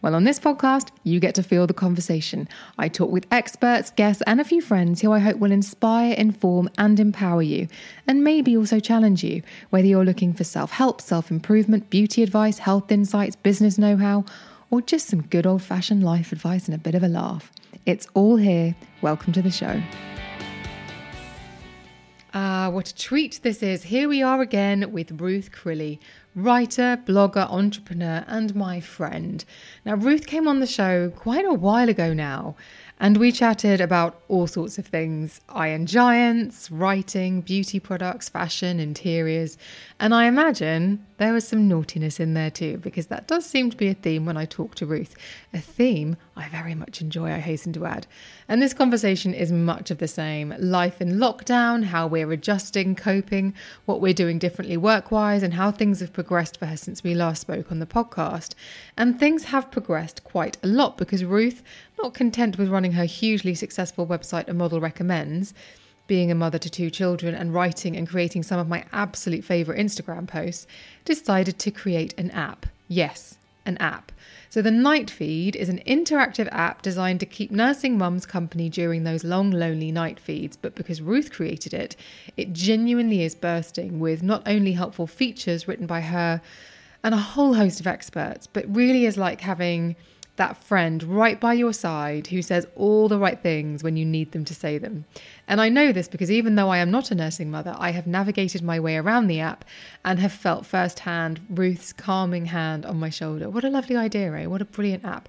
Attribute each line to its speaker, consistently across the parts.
Speaker 1: Well, on this podcast, you get to feel the conversation. I talk with experts, guests, and a few friends who I hope will inspire, inform, and empower you, and maybe also challenge you, whether you're looking for self help, self improvement, beauty advice, health insights, business know how, or just some good old fashioned life advice and a bit of a laugh. It's all here. Welcome to the show. Ah, what a treat this is. Here we are again with Ruth Crilly, writer, blogger, entrepreneur, and my friend. Now, Ruth came on the show quite a while ago now, and we chatted about all sorts of things iron giants, writing, beauty products, fashion, interiors, and I imagine there was some naughtiness in there too, because that does seem to be a theme when I talk to Ruth. A theme I very much enjoy, I hasten to add. And this conversation is much of the same life in lockdown, how we're adjusting, coping, what we're doing differently work wise, and how things have progressed for her since we last spoke on the podcast. And things have progressed quite a lot because Ruth, not content with running her hugely successful website A Model Recommends, being a mother to two children and writing and creating some of my absolute favourite Instagram posts, decided to create an app. Yes, an app. So, the Night Feed is an interactive app designed to keep nursing mums company during those long, lonely night feeds. But because Ruth created it, it genuinely is bursting with not only helpful features written by her and a whole host of experts, but really is like having that friend right by your side who says all the right things when you need them to say them. And I know this because even though I am not a nursing mother, I have navigated my way around the app and have felt firsthand Ruth's calming hand on my shoulder. What a lovely idea, eh? What a brilliant app.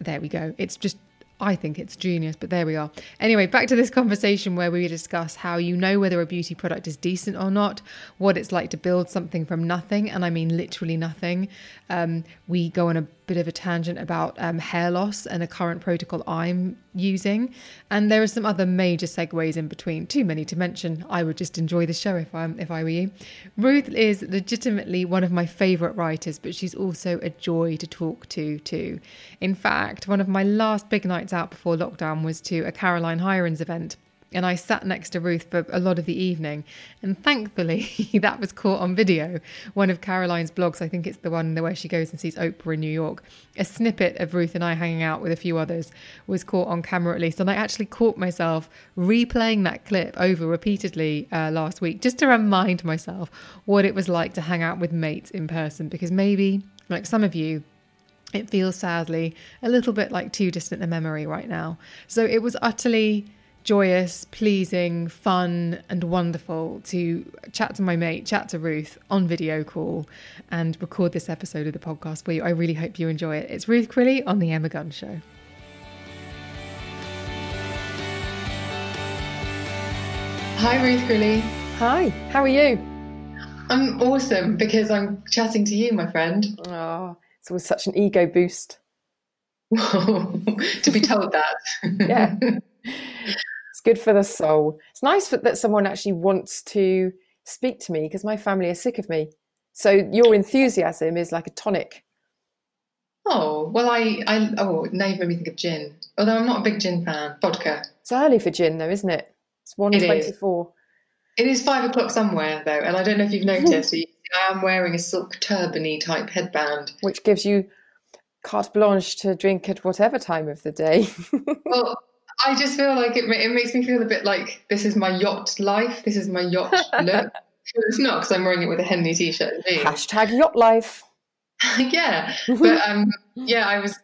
Speaker 1: There we go. It's just I think it's genius, but there we are. Anyway, back to this conversation where we discuss how you know whether a beauty product is decent or not, what it's like to build something from nothing, and I mean literally nothing. Um, we go on a bit of a tangent about um, hair loss and a current protocol I'm using, and there are some other major segues in between. Too many to mention. I would just enjoy the show if I if I were you. Ruth is legitimately one of my favourite writers, but she's also a joy to talk to too. In fact, one of my last big nights out before lockdown was to a Caroline Hirons event and I sat next to Ruth for a lot of the evening. And thankfully, that was caught on video. One of Caroline's blogs, I think it's the one where she goes and sees Oprah in New York, a snippet of Ruth and I hanging out with a few others was caught on camera at least. And I actually caught myself replaying that clip over repeatedly uh, last week just to remind myself what it was like to hang out with mates in person. Because maybe, like some of you, it feels sadly a little bit like too distant a memory right now. So it was utterly joyous, pleasing, fun, and wonderful to chat to my mate, chat to Ruth on video call, and record this episode of the podcast for you. I really hope you enjoy it. It's Ruth Crilly on The Emma Guns Show. Hi, Ruth Crilly.
Speaker 2: Hi, how are you?
Speaker 1: I'm awesome because I'm chatting to you, my friend.
Speaker 2: Oh, it's always such an ego boost.
Speaker 1: to be told that.
Speaker 2: yeah. good for the soul. It's nice that someone actually wants to speak to me because my family are sick of me. So your enthusiasm is like a tonic.
Speaker 1: Oh well, I I oh now you've made me think of gin. Although I'm not a big gin fan, vodka.
Speaker 2: It's early for gin though, isn't it? It's one twenty-four.
Speaker 1: It is five o'clock somewhere though, and I don't know if you've noticed. I am wearing a silk turbany type headband,
Speaker 2: which gives you carte blanche to drink at whatever time of the day.
Speaker 1: well, I just feel like it, it makes me feel a bit like this is my yacht life. This is my yacht look. it's not because I'm wearing it with a Henley t-shirt.
Speaker 2: Hashtag yacht life.
Speaker 1: yeah, but um, yeah, I was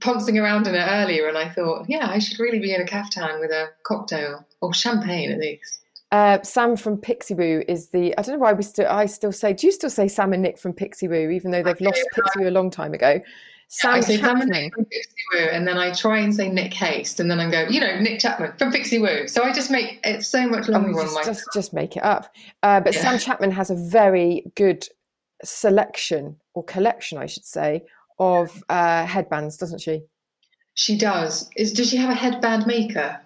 Speaker 1: pouncing around in it earlier, and I thought, yeah, I should really be in a caftan with a cocktail or champagne at least.
Speaker 2: Uh, Sam from Pixiwoo is the. I don't know why we still. I still say. Do you still say Sam and Nick from Pixiwoo, even though they've lost Pixiwoo a long time ago?
Speaker 1: Sam say Chapman. From Pixiwoo, and then I try and say Nick Haste, and then I go, you know, Nick Chapman from Pixiwoo. So I just make it so much longer oh,
Speaker 2: just, on my. Just, just make it up. Uh, but yeah. Sam Chapman has a very good selection or collection, I should say, of uh, headbands, doesn't she?
Speaker 1: She does. Is does she have a headband maker?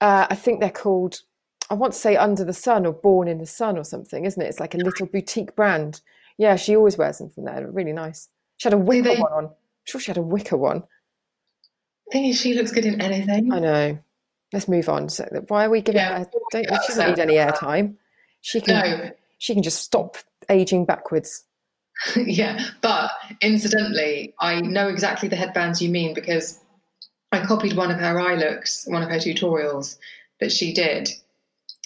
Speaker 2: Uh, I think they're called. I want to say Under the Sun or Born in the Sun or something, isn't it? It's like a little boutique brand. Yeah, she always wears them from there. They're really nice. She had a wicker
Speaker 1: they-
Speaker 2: one on. I'm sure she had a wicker one.
Speaker 1: thing is, she looks good in anything.
Speaker 2: I know. Let's move on. So why are we giving
Speaker 1: Yeah,
Speaker 2: her? Don't, she doesn't need any airtime. She can.
Speaker 1: No,
Speaker 2: She can just stop aging backwards.
Speaker 1: yeah. But incidentally, I know exactly the headbands you mean because I copied one of her eye looks, one of her tutorials that she did,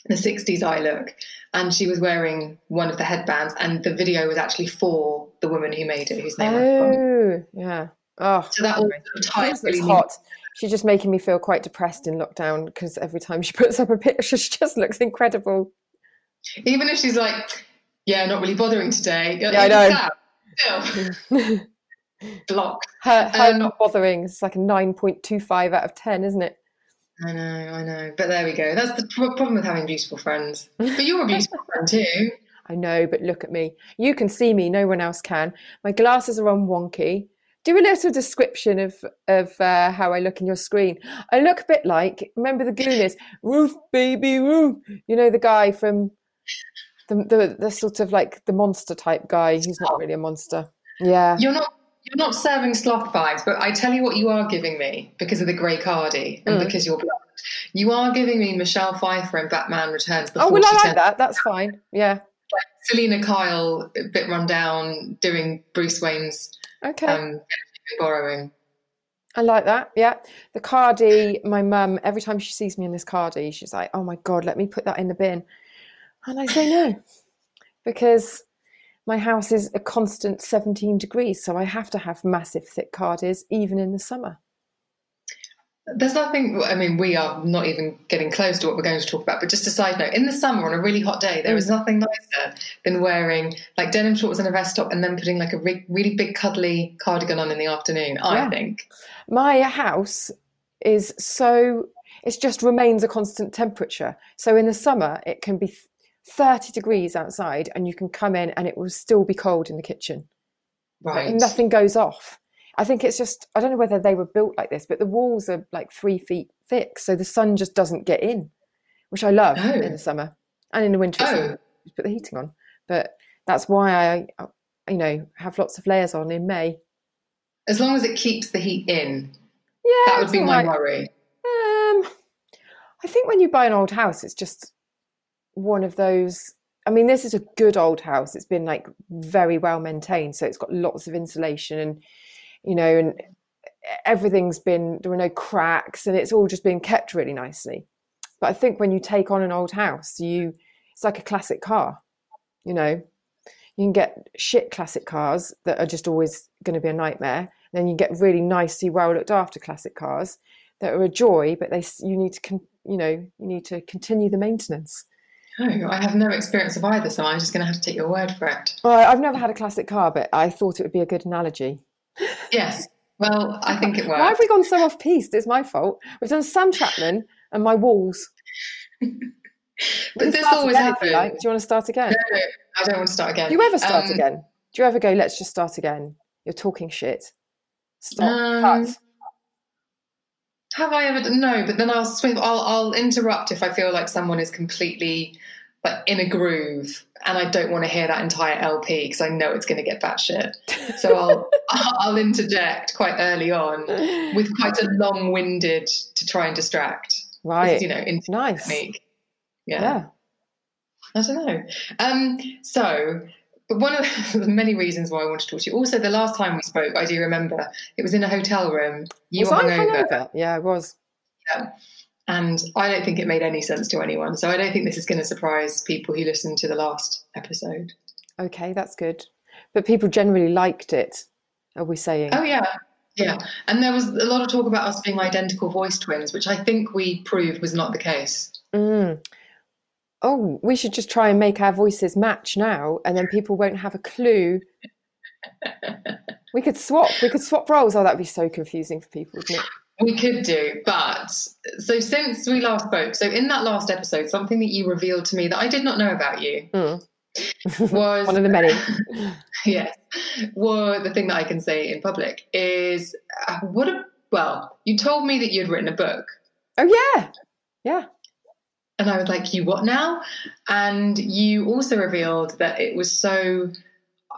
Speaker 1: the 60s eye look. And she was wearing one of the headbands, and the video was actually for the woman who made it, whose name.
Speaker 2: Oh, yeah. Oh,
Speaker 1: So that all ties really
Speaker 2: hot. She's just making me feel quite depressed in lockdown because every time she puts up a picture, she just looks incredible.
Speaker 1: Even if she's like, yeah, not really bothering today.
Speaker 2: Yeah, I know.
Speaker 1: blocked.
Speaker 2: Her, her
Speaker 1: Um,
Speaker 2: not bothering It's like a 9.25 out of 10, isn't it?
Speaker 1: I know, I know. But there we go. That's the pro- problem with having beautiful friends. But you're a beautiful friend too.
Speaker 2: I know, but look at me. You can see me, no one else can. My glasses are on wonky. Do a little description of of uh, how I look in your screen. I look a bit like remember the Goonies, Roof baby roof. You know the guy from the the, the sort of like the monster type guy. He's not really a monster. Yeah.
Speaker 1: You're not you're not serving sloth vibes, but I tell you what you are giving me because of the grey cardi and
Speaker 2: Mm.
Speaker 1: because you're blonde. You are giving me Michelle Pfeiffer in Batman Returns.
Speaker 2: Oh well, I like that. That's fine. Yeah.
Speaker 1: Selina Kyle, a bit run down, doing Bruce Wayne's
Speaker 2: Okay.
Speaker 1: um, borrowing.
Speaker 2: I like that. Yeah. The cardi, my mum, every time she sees me in this cardi, she's like, oh my God, let me put that in the bin. And I say no, because my house is a constant 17 degrees. So I have to have massive, thick cardis, even in the summer.
Speaker 1: There's nothing, I mean, we are not even getting close to what we're going to talk about, but just a side note in the summer on a really hot day, there is mm. nothing nicer than wearing like denim shorts and a vest top and then putting like a re- really big cuddly cardigan on in the afternoon, I
Speaker 2: Yeah.
Speaker 1: think.
Speaker 2: My house is so, it just remains a constant temperature. So in the summer, it can be 30 degrees outside and you can come in and it will still be cold in the kitchen. Like,
Speaker 1: Right.
Speaker 2: nothing goes off. I think it's just I don't know whether they were built like this, but the walls are like three feet thick, so the sun just doesn't get in, which I love
Speaker 1: Oh.
Speaker 2: in the summer and in the winter.
Speaker 1: Oh.
Speaker 2: just put the heating on, but that's why I, uh, you know, have lots of layers on in May.
Speaker 1: As long as it keeps the heat in,
Speaker 2: Yeah,
Speaker 1: that would be my worry.
Speaker 2: Um, I think when you buy an old house, it's just one of those. I mean, this is a good old house. It's been like very well maintained, so it's got lots of insulation and you know, and everything's been there were no cracks, and it's all just been kept really nicely. But I think when you take on an old house, you it's like a classic car. You know, you can get shit classic cars that are just always going to be a nightmare. Then you get really nicely well looked after classic cars that are a joy, but they you need to con, you know you need to continue the maintenance.
Speaker 1: Oh, I have no experience of either, so I'm just going to have to take your word for it.
Speaker 2: Well, I've never had a classic car, but I thought it would be a good analogy.
Speaker 1: Yes. Well, I think it works.
Speaker 2: Why have we gone so off piste? It's my fault. We've done Sam Chapman and my walls.
Speaker 1: But this always
Speaker 2: you like.
Speaker 1: happens.
Speaker 2: Do you want to start again?
Speaker 1: No, no, I don't want to start again.
Speaker 2: Do you ever start
Speaker 1: Um,
Speaker 2: again? Do you ever go, let's just start again? You're talking shit. Stop.
Speaker 1: Um,
Speaker 2: Cut.
Speaker 1: Have I ever? No, but then I'll swim. I'll I'll interrupt if I feel like someone is completely like in a groove, and I don't want to hear that entire LP because I know it's going to get batshit. So I'll I'll interject quite early on with quite a long-winded to try and distract.
Speaker 2: right.
Speaker 1: You know,
Speaker 2: nice.
Speaker 1: technique.
Speaker 2: Yeah.
Speaker 1: Yeah. I don't know. Um, so, but one of the many reasons why I want to talk to you. Also, the last time we spoke, I do remember it was in a hotel room. You
Speaker 2: was
Speaker 1: were hungover.
Speaker 2: hungover? Yeah, I was.
Speaker 1: And I don't think it made any sense to anyone. So I don't think this is going to surprise people who listened to the last episode.
Speaker 2: Okay, that's good. But people generally liked it, are we saying?
Speaker 1: Oh, yeah. Yeah. And there was a lot of talk about us being identical voice twins, which I think we proved was not the case.
Speaker 2: Mm. Oh, we should just try and make our voices match now, and then people won't have a clue. we could swap. We could swap roles. Oh, that'd be so confusing for people, wouldn't it?
Speaker 1: We could do, but so since we last spoke, so in that last episode, something that you revealed to me that I did not know about you
Speaker 2: Mm.
Speaker 1: was
Speaker 2: One of the many.
Speaker 1: yes, well, the thing that I can say in public is uh, what a well, you told me that you'd written a book.
Speaker 2: Oh yeah, Yeah.
Speaker 1: And I was like, You what now? And you also revealed that it was so,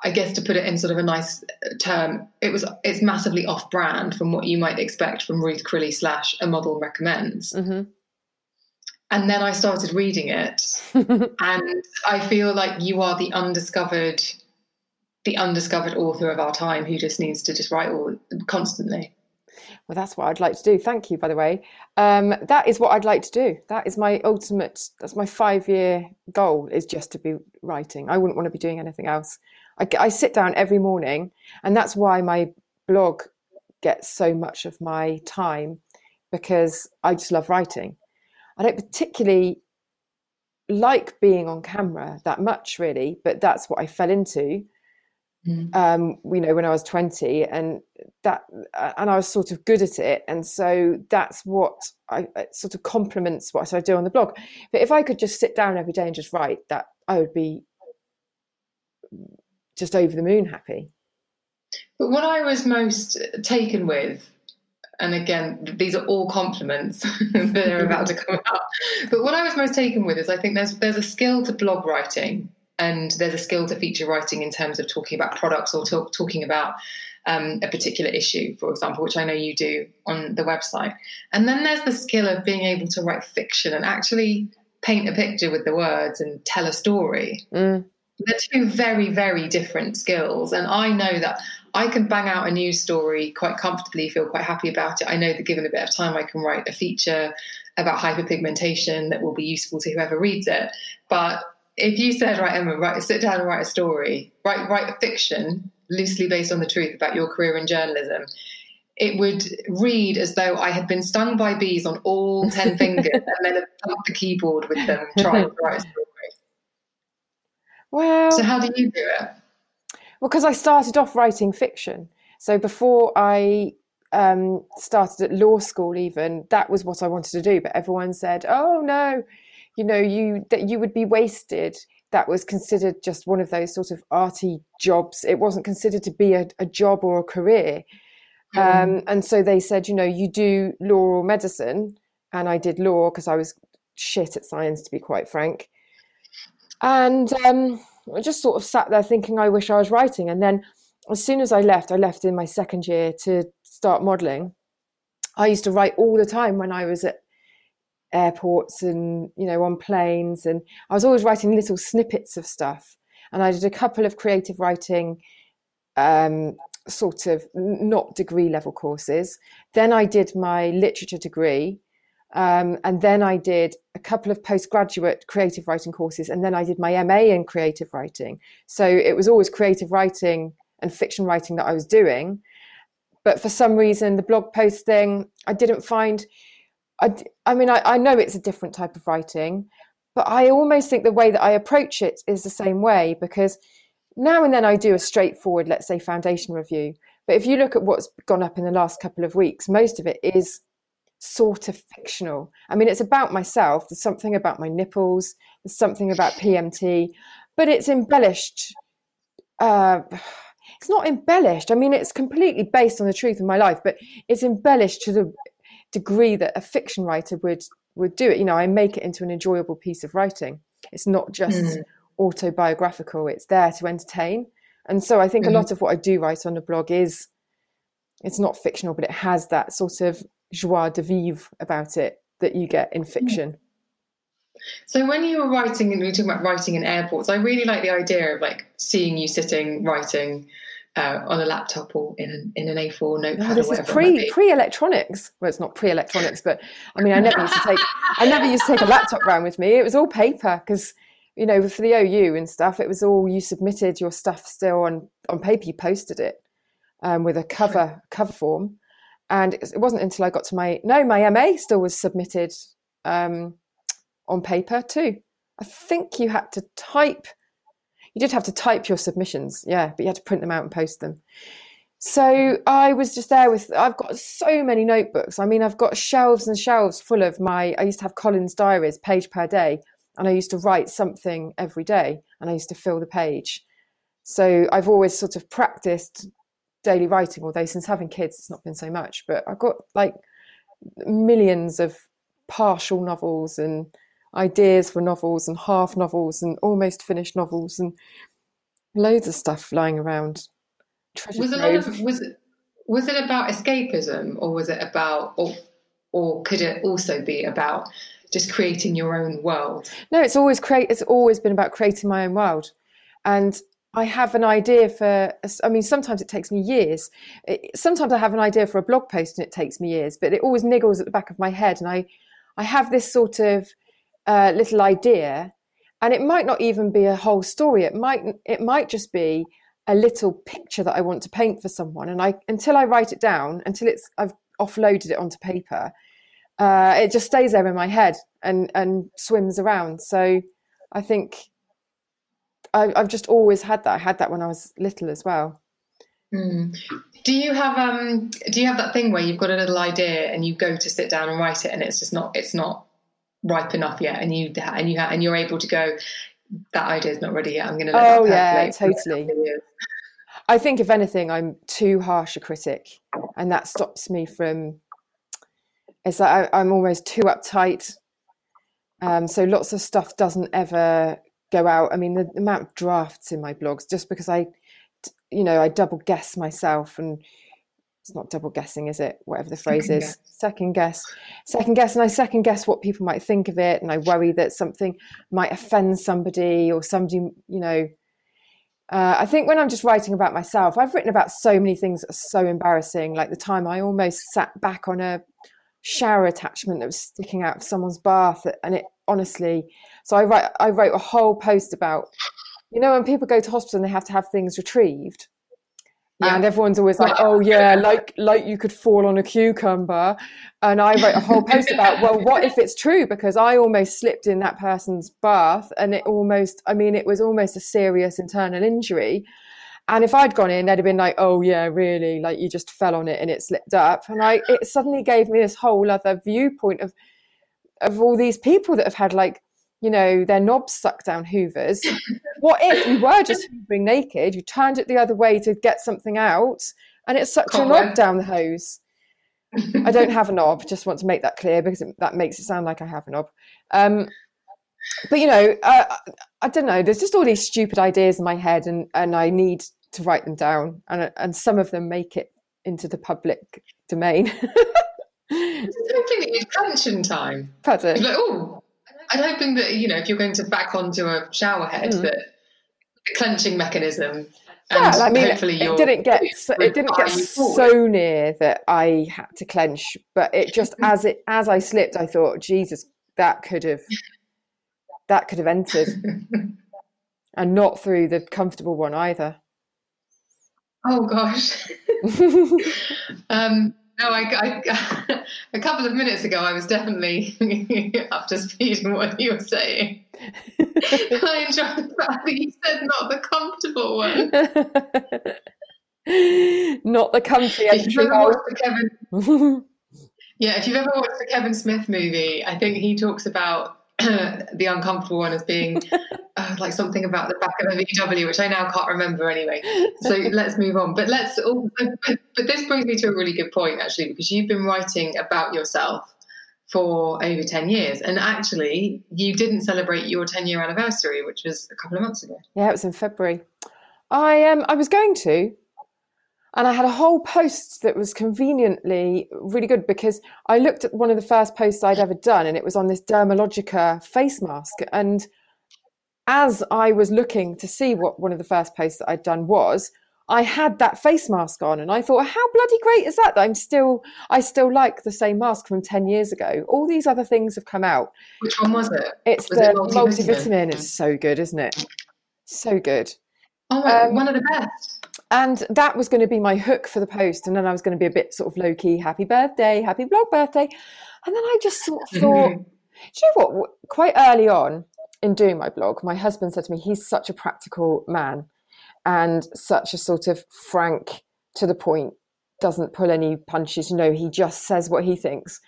Speaker 1: I guess to put it in sort of a nice term, it was it's massively off brand from what you might expect from Ruth Crilly slash a model recommends.
Speaker 2: Mm-hmm.
Speaker 1: And then I started reading it, and I feel like you are the undiscovered, the undiscovered author of our time who just needs to just write all constantly.
Speaker 2: Well, that's what I'd like to do. Thank you, by the way. Um, that is what I'd like to do. That is my ultimate. That's my five-year goal. Is just to be writing. I wouldn't want to be doing anything else. I, I sit down every morning, and that's why my blog gets so much of my time because I just love writing. I don't particularly like being on camera that much, really, but that's what I fell into. Mm. Um, you know, when I was 20, and that, and I was sort of good at it, and so that's what I sort of complements what I do on the blog. But if I could just sit down every day and just write, that I would be just over the moon happy.
Speaker 1: But what I was most taken with and again, these are all compliments that are about to come out. But what I was most taken with is I think there's there's a skill to blog writing and there's a skill to feature writing in terms of talking about products or talk, talking about um, a particular issue, for example, which I know you do on the website. And then there's the skill of being able to write fiction and actually paint a picture with the words and tell a story. Mm. They're two very, very different skills. And I know that I can bang out a news story quite comfortably, feel quite happy about it. I know that given a bit of time, I can write a feature about hyperpigmentation that will be useful to whoever reads it. But if you said, right, Emma, write, sit down and write a story, write, write a fiction loosely based on the truth about your career in journalism, it would read as though I had been stung by bees on all 10 fingers and then thumped the keyboard with them trying to write a story.
Speaker 2: Well,
Speaker 1: so how do you do it?
Speaker 2: Well, because I started off writing fiction. So before I um, started at law school, even that was what I wanted to do. But everyone said, "Oh no, you know, you that you would be wasted." That was considered just one of those sort of arty jobs. It wasn't considered to be a, a job or a career. Mm. Um, and so they said, you know, you do law or medicine, and I did law because I was shit at science, to be quite frank. And um, I just sort of sat there thinking, I wish I was writing. And then as soon as I left, I left in my second year to start modeling. I used to write all the time when I was at airports and, you know, on planes. And I was always writing little snippets of stuff. And I did a couple of creative writing um, sort of not degree level courses. Then I did my literature degree um, and then I did a couple of postgraduate creative writing courses, and then I did my MA in creative writing. So it was always creative writing and fiction writing that I was doing. But for some reason, the blog post thing, I didn't find. I, I mean, I, I know it's a different type of writing, but I almost think the way that I approach it is the same way because now and then I do a straightforward, let's say, foundation review. But if you look at what's gone up in the last couple of weeks, most of it is sort of fictional. I mean, it's about myself. There's something about my nipples. There's something about PMT, but it's embellished. Uh, it's not embellished. I mean, it's completely based on the truth of my life, but it's embellished to the degree that a fiction writer would would do it. You know, I make it into an enjoyable piece of writing. It's not just mm. autobiographical. It's there to entertain. And so I think mm. a lot of what I do write on the blog is it's not fictional, but it has that sort of joie de vivre about it that you get in hmm. fiction.
Speaker 1: So when you were writing and we were talking about writing in airports, I really like the idea of like seeing you sitting writing uh, on a laptop or in an, in an A4 notepad.
Speaker 2: Oh, this is pre pre electronics. Well, it's not pre electronics, but I mean, I never used to take I never used to take a laptop around with me. It was all paper because you know for the OU and stuff, it was all you submitted your stuff still on on paper. You posted it um, with a cover cover form, and it wasn't until I got to my no, my MA still was submitted um, on paper too. I think you had to type. You did have to type your submissions, yeah, but you had to print them out and post them. So I was just there with. I've got so many notebooks. I mean, I've got shelves and shelves full of my. I used to have Collins diaries, page per day, and I used to write something every day, and I used to fill the page. So I've always sort of practiced daily writing, although since having kids, it's not been so much. But I've got like millions of partial novels and ideas for novels and half novels and almost finished novels and loads of stuff lying around.
Speaker 1: Treasure was a lot of was it was it about escapism or was it about or or could it also be about just creating your own world?
Speaker 2: No, it's always create. It's always been about creating my own world, and I have an idea for. I mean, sometimes it takes me years. sometimes I have an idea for a blog post and it takes me years, but it always niggles at the back of my head, and I, I have this sort of uh, little idea, and it might not even be a whole story. It might. It might just be a little picture that I want to paint for someone, and I until I write it down, until it's I've offloaded it onto paper, uh, it just stays there in my head and and swims around. So I think I, have just always had that. I had that when I was little as well.
Speaker 1: Mm. Do you have um do you have that thing where you've got a little idea and you go to sit down and write it and it's just not it's not ripe enough yet and you and you and you're able to go that idea is not ready yet. I'm going to.
Speaker 2: oh yeah, totally. I think if anything, I'm too harsh a critic, and that stops me from. It's like I, am almost too uptight. Um, so lots of stuff doesn't ever go out. I mean, the, amount of drafts in my blogs, just because I, you know, I double guess myself and it's not double guessing, is it? Whatever the phrase second is, guess. second guess, second guess, and I second guess what people might think of it, and I worry that something might offend somebody or somebody, you know. Uh, I think when I'm just writing about myself, I've written about so many things that are so embarrassing. Like the time I almost sat back on a shower attachment that was sticking out of someone's bath, and it honestly. So I write, I wrote a whole post about, you know, when people go to hospital and they have to have things retrieved yeah. and everyone's always like oh yeah like like you could fall on a cucumber. And i wrote a whole post about well what if it's true? Because i almost slipped in that person's bath and it almost i mean it was almost a serious internal injury. And if i'd gone in they'd have been like oh yeah really? Like you just fell on it and it slipped up. And i it suddenly gave me this whole other viewpoint of of all these people that have had like you know, their knobs sucked down hoovers. what if you were just hoovering naked, you turned it the other way to get something out, and it sucked your knob down the hose? I don't have a knob, just want to make that clear because it, that makes it sound like I have a knob. Um, but you know, uh, I don't know. There's just all these stupid ideas in my head, and and I need to write them down, and and some of them make it into the public domain.
Speaker 1: I don't think pension time.
Speaker 2: Pardon?
Speaker 1: Like, oh, I'm hoping that you know if you're going to back onto a shower head, mm. that the clenching mechanism.
Speaker 2: Yeah, I mean, it didn't get so, it didn't get so near that I had to clench, but it just as it as I slipped, I thought, Jesus, that could have that could have entered, and not through the comfortable one either.
Speaker 1: Oh gosh. um, no, I, I, a couple of minutes ago, I was definitely up to speed in what you were saying. I enjoyed the fact that you said not the comfortable one.
Speaker 2: not the comfy.
Speaker 1: Kevin, yeah, if you've ever watched the Kevin Smith movie, I think he talks about the uncomfortable one as being uh, like something about the back of a VW, which I now can't remember anyway. So let's move on. But let's. Also, but, but this brings me to a really good point actually, because you've been writing about yourself for over 10 years and actually you didn't celebrate your 10 year anniversary which was a couple of months ago
Speaker 2: yeah it was in february i um i was going to and I had a whole post that was conveniently really good because I looked at one of the first posts I'd ever done and it was on this Dermalogica face mask. And as I was looking to see what one of the first posts that I'd done was, I had that face mask on and I thought, how bloody great is that? that I'm still, I still like the same mask from 10 years ago. All these other things have come out.
Speaker 1: Which one was it?
Speaker 2: It's
Speaker 1: was
Speaker 2: the it multivitamin. multivitamin. It's so good, isn't it? So good.
Speaker 1: Oh, um, one of the best
Speaker 2: and that was going to be my hook for the post and then i was going to be a bit sort of low-key happy birthday happy blog birthday. And then i just sort of thought do you know what? Quite early on in doing my blog my husband said to me he's such a practical man and such a sort of frank to the point doesn't pull any punches. You know he just says what he thinks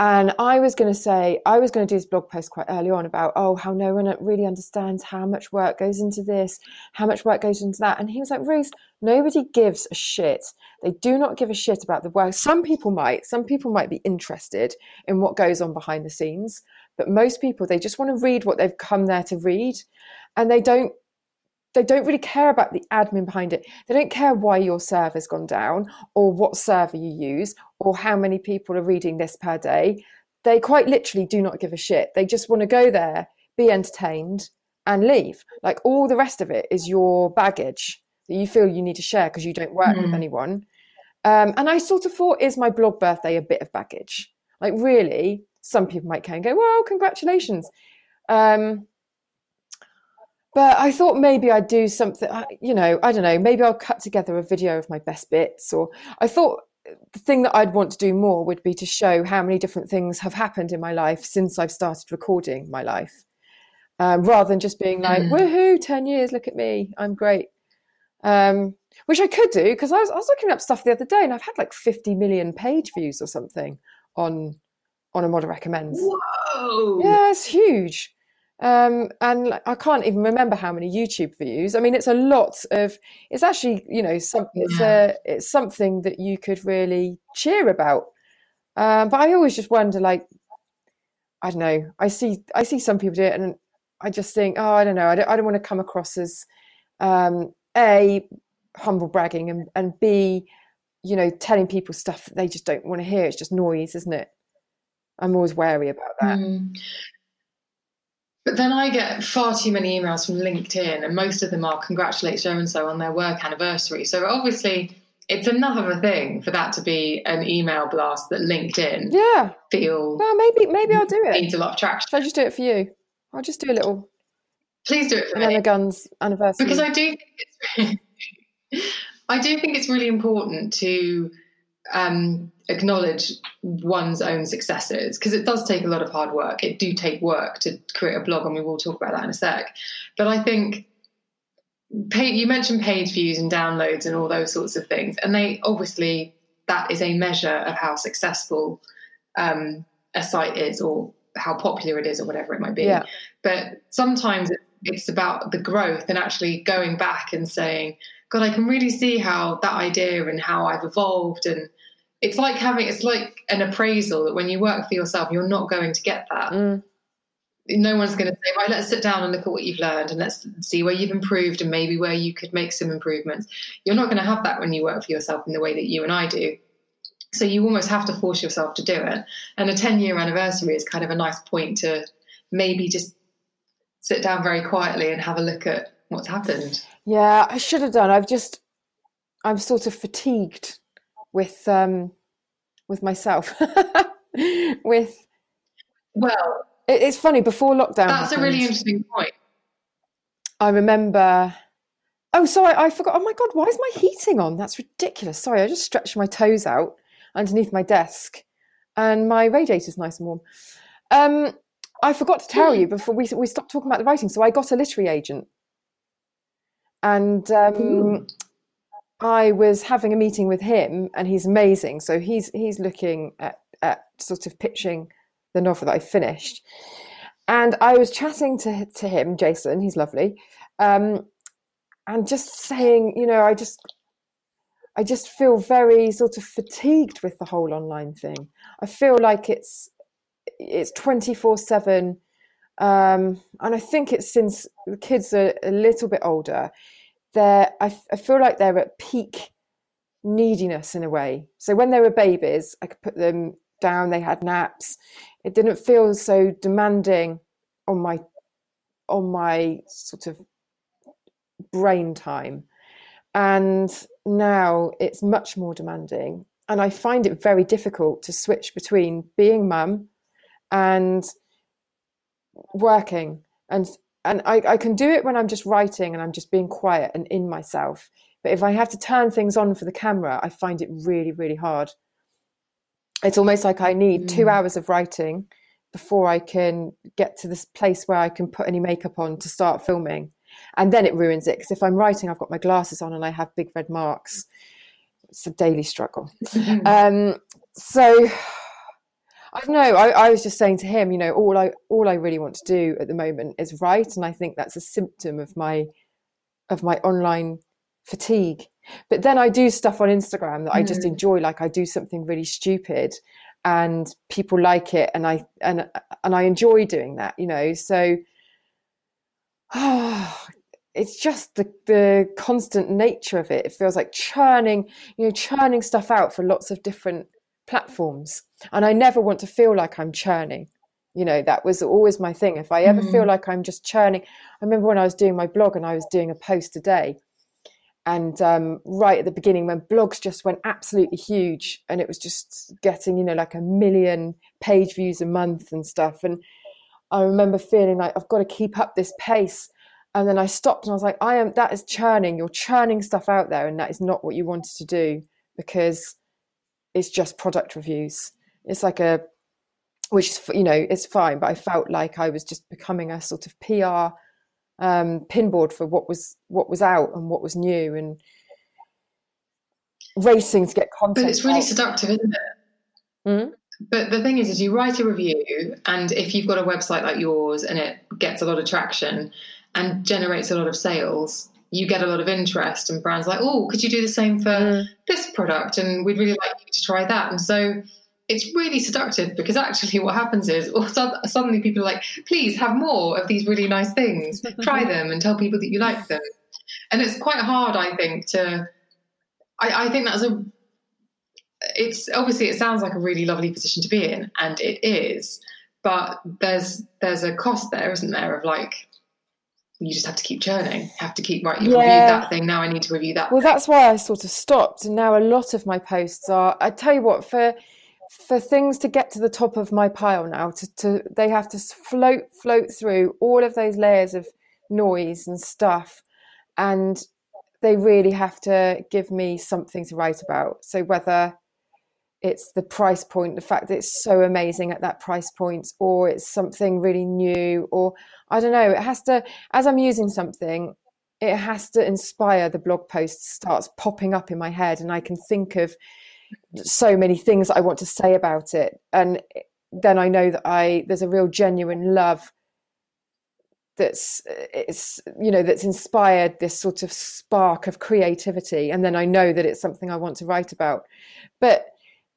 Speaker 2: And I was going to say, I was going to do this blog post quite early on about, oh, how no one really understands how much work goes into this, how much work goes into that. And he was like, Ruth, nobody gives a shit. They do not give a shit about the work. Some people might, some people might be interested in what goes on behind the scenes, but most people, they just want to read what they've come there to read. And they don't they don't really care about the admin behind it. They don't care why your server's gone down or what server you use or how many people are reading this per day. They quite literally do not give a shit. They just want to go there, be entertained, and leave. Like all the rest of it is your baggage that you feel you need to share because you don't work mm. with hmm. anyone. Um, and I sort of thought, is my blog birthday a bit of baggage? Like, really, some people might care and go, well, congratulations. Um, but I thought maybe I'd do something, you know, I don't know, maybe I'll cut together a video of my best bits. Or I thought the thing that I'd want to do more would be to show how many different things have happened in my life since I've started recording my life. Um, rather than just being like, mm. woohoo, 10 years, look at me, I'm great. Um, which I could do because I was, I was looking up stuff the other day and I've had like 50 million page views or something on on a model recommends.
Speaker 1: Whoa!
Speaker 2: Yeah, it's huge. Um, and I can't even remember how many YouTube views. I mean, it's a lot of. It's actually, you know, some, it's a it's something that you could really cheer about. Um, but I always just wonder, like, I don't know. I see I see some people do it, and I just think, oh, I don't know. I don't, I don't want to come across as um, a humble bragging, and and b, you know, telling people stuff that they just don't want to hear. It's just noise, isn't it? I'm always wary about that. Mm.
Speaker 1: But then I get far too many emails from LinkedIn, and most of them are congratulate so and so on their work anniversary. So obviously, it's enough of a thing for that to be an email blast that LinkedIn
Speaker 2: yeah
Speaker 1: feel.
Speaker 2: Well, maybe maybe I'll do it.
Speaker 1: Needs a lot of traction.
Speaker 2: Should I just do it for you? I'll just do a little.
Speaker 1: Please do it for
Speaker 2: me. Guns anniversary
Speaker 1: because I do. I do think it's really important to um, acknowledge one's own successes because it does take a lot of hard work. It do take work to create a blog, and we will talk about that in a sec. But I think pay, you mentioned page views and downloads and all those sorts of things, and they obviously that is a measure of how successful um, a site is or how popular it is or whatever it might be.
Speaker 2: Yeah.
Speaker 1: But sometimes it's about the growth and actually going back and saying, God, I can really see how that idea and how I've evolved and it's like having it's like an appraisal that when you work for yourself you're not going to get that. Mm. no one's going to say right let's sit down and look at what you've learned and let's see where you've improved and maybe where you could make some improvements. You're not going to have that when you work for yourself in the way that you and i do. So you almost have to force yourself to do it. And a 10 year anniversary is kind of a nice point to maybe just sit down very quietly and have a look at what's happened
Speaker 2: yeah i should have done i've just i'm sort of fatigued with um, with myself. with
Speaker 1: well,
Speaker 2: it, it's funny before lockdown.
Speaker 1: That's happened, a really interesting point.
Speaker 2: I remember. Oh, sorry, I forgot. Oh my god, why is my heating on? That's ridiculous. Sorry, I just stretched my toes out underneath my desk, and my radiator's nice and warm. Um, I forgot to tell you before we we stopped talking about the writing. So I got a literary agent, and um, I was having a meeting with him, and he's amazing. So he's he's looking at, at sort of pitching the novel that I finished, and I was chatting to to him, Jason. He's lovely, um, and just saying, you know, I just I just feel very sort of fatigued with the whole online thing. I feel like it's it's twenty four seven, um, and I think it's since the kids are a little bit older they're I, I feel like they're at peak neediness in a way. So when they were babies, I could put them down. They had naps. It didn't feel so demanding on my on my sort of brain time. And now it's much more demanding. And I find it very difficult to switch between being mum and working and and I, I can do it when I'm just writing and I'm just being quiet and in myself. But if I have to turn things on for the camera, I find it really, really hard. It's almost like I need mm. two hours of writing before I can get to this place where I can put any makeup on to start filming. And then it ruins it because if I'm writing, I've got my glasses on and I have big red marks. It's a daily struggle. um, so I don't know. I, I was just saying to him, you know, all I all I really want to do at the moment is write, and I think that's a symptom of my of my online fatigue. But then I do stuff on Instagram that mm. I just mm. enjoy. Like I do something really stupid, and people like it, and I and and I enjoy doing that. You know, so oh, it's just the the constant nature of it. It feels like churning, you know, churning stuff out for lots of different platforms, and I never want to feel like I'm churning. You know, that was always my thing. If I ever mm. feel like I'm just churning, I remember when I was doing my blog and I was doing a post a day, and um, right at the beginning when blogs just went absolutely huge and it was just getting you know like a million page views a month and stuff and i remember feeling like i've got to keep up this pace and then i stopped and i was like i am that is churning you're churning stuff out there and that is not what you wanted to do because it's just product reviews it's like a which is you know it's fine but i felt like i was just becoming a sort of pr um, pinboard for what was what was out and what was new and racing to get content.
Speaker 1: But it's really out. seductive, isn't it? Mm-hmm. But the thing is, is you write a review, and if you've got a website like yours and it gets a lot of traction and generates a lot of sales, you get a lot of interest, and brands like, oh, could you do the same for mm. this product? And we'd really like you to try that. And so it's really seductive because actually what happens is suddenly people are like please have more of these really nice things try them and tell people that you like them and it's quite hard i think to I, I, think that's a it's obviously it sounds like a really lovely position to be in and it is but there's there's a cost there isn't there of like you just have to keep churning have to keep right you've yeah. reviewed that thing now i need to review that
Speaker 2: well
Speaker 1: thing.
Speaker 2: that's why i sort of stopped and now a lot of my posts are i tell you what for for things to get to the top of my pile now, to, to they have to float float through all of those layers of noise and stuff, and they really have to give me something to write about. So whether it's the price point, the fact that it's so amazing at that price point, or it's something really new, or I don't know, it has to. As I'm using something, it has to inspire the blog post starts popping up in my head, and I can think of so many things I want to say about it. And then I know that I there's a real genuine love that's it's you know that's inspired this sort of spark of creativity and then I know that it's something I want to write about. But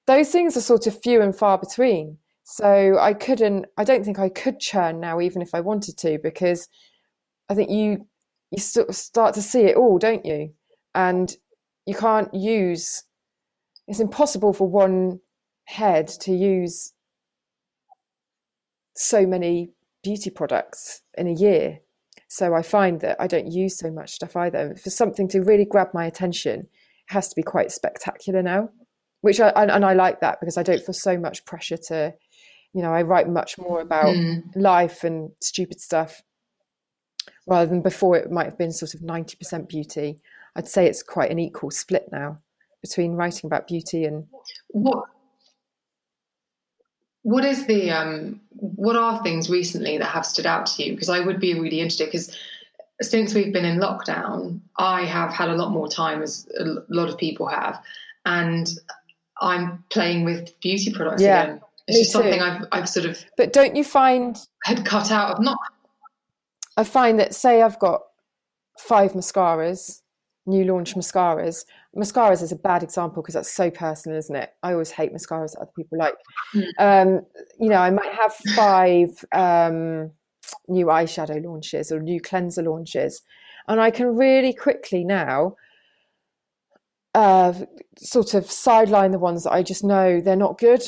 Speaker 2: those things are sort of few and far between. So I couldn't I don't think I could churn now even if I wanted to because I think you you sort of start to see it all, don't you? And you can't use it's impossible for one head to use so many beauty products in a year. So I find that I don't use so much stuff either. For something to really grab my attention, it has to be quite spectacular now, which I and I like that because I don't feel so much pressure to, you know, I write much more about mm. life and stupid stuff rather than before it might have been sort of 90% beauty. I'd say it's quite an equal split now between writing about beauty and
Speaker 1: what what is the um, what are things recently that have stood out to you because i would be really interested because since we've been in lockdown i have had a lot more time as a lot of people have and i'm playing with beauty products yeah, again it's just something I've, I've sort of
Speaker 2: but don't you find
Speaker 1: had cut out of not
Speaker 2: i find that say i've got five mascaras new launch mascaras. Mascaras is a bad example because that's so personal, isn't it? I always hate mascaras that other people like. Mm. Um, you know, I might have five um, new eyeshadow launches or new cleanser launches, and I can really quickly now uh, sort of sideline the ones that I just know they're not good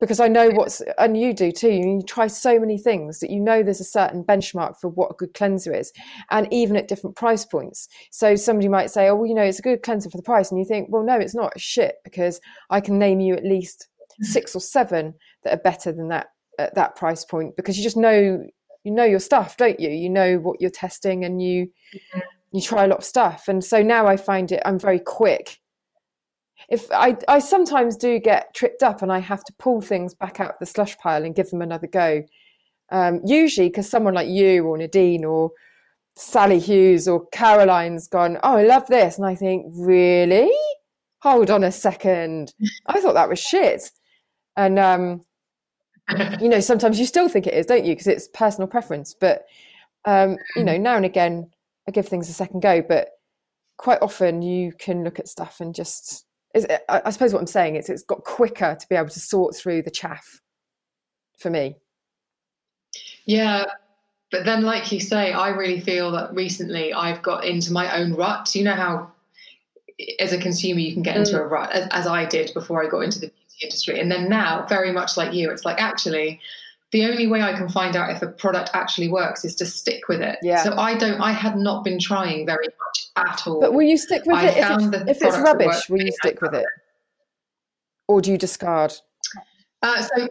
Speaker 2: because I know what's, and you do too. You try so many things that you know there's a certain benchmark for what a good cleanser is, and even at different price points. So somebody might say, "Oh, well, you know, it's a good cleanser for the price," and you think, "Well, no, it's not shit because I can name you at least mm. six or seven that are better than that at that price point because you just know you know your stuff, don't you? You know what you're testing, and you you try a lot of stuff. And so now I find it I'm very quick if I, I sometimes do get tripped up and I have to pull things back out the slush pile and give them another go. Um, usually, because someone like you or Nadine or Sali Hughes or Caroline's gone, oh, I love this. And I think, really? Hold on a second. I thought that was shit. And um, you know, sometimes you still think it is, don't you? Because it's personal preference. But um, you know, now and again, I give things a second go. But quite often, you can look at stuff and just. I suppose what I'm saying is, it's got quicker to be able to sort through the chaff. For me.
Speaker 1: Yeah, but then, like you say, I really feel that recently I've got into my own rut. You know how, as a consumer, you can get into mm. a rut, as, as I did before I got into the beauty industry. And then now, very much like you, it's like actually the only way I can find out if a product actually works is to stick with it.
Speaker 2: Yeah.
Speaker 1: So I don't, I had not been trying very much at all.
Speaker 2: But will you stick with I it? If, it, if it's rubbish, will you stick with it? Or do you discard?
Speaker 1: Uh, so,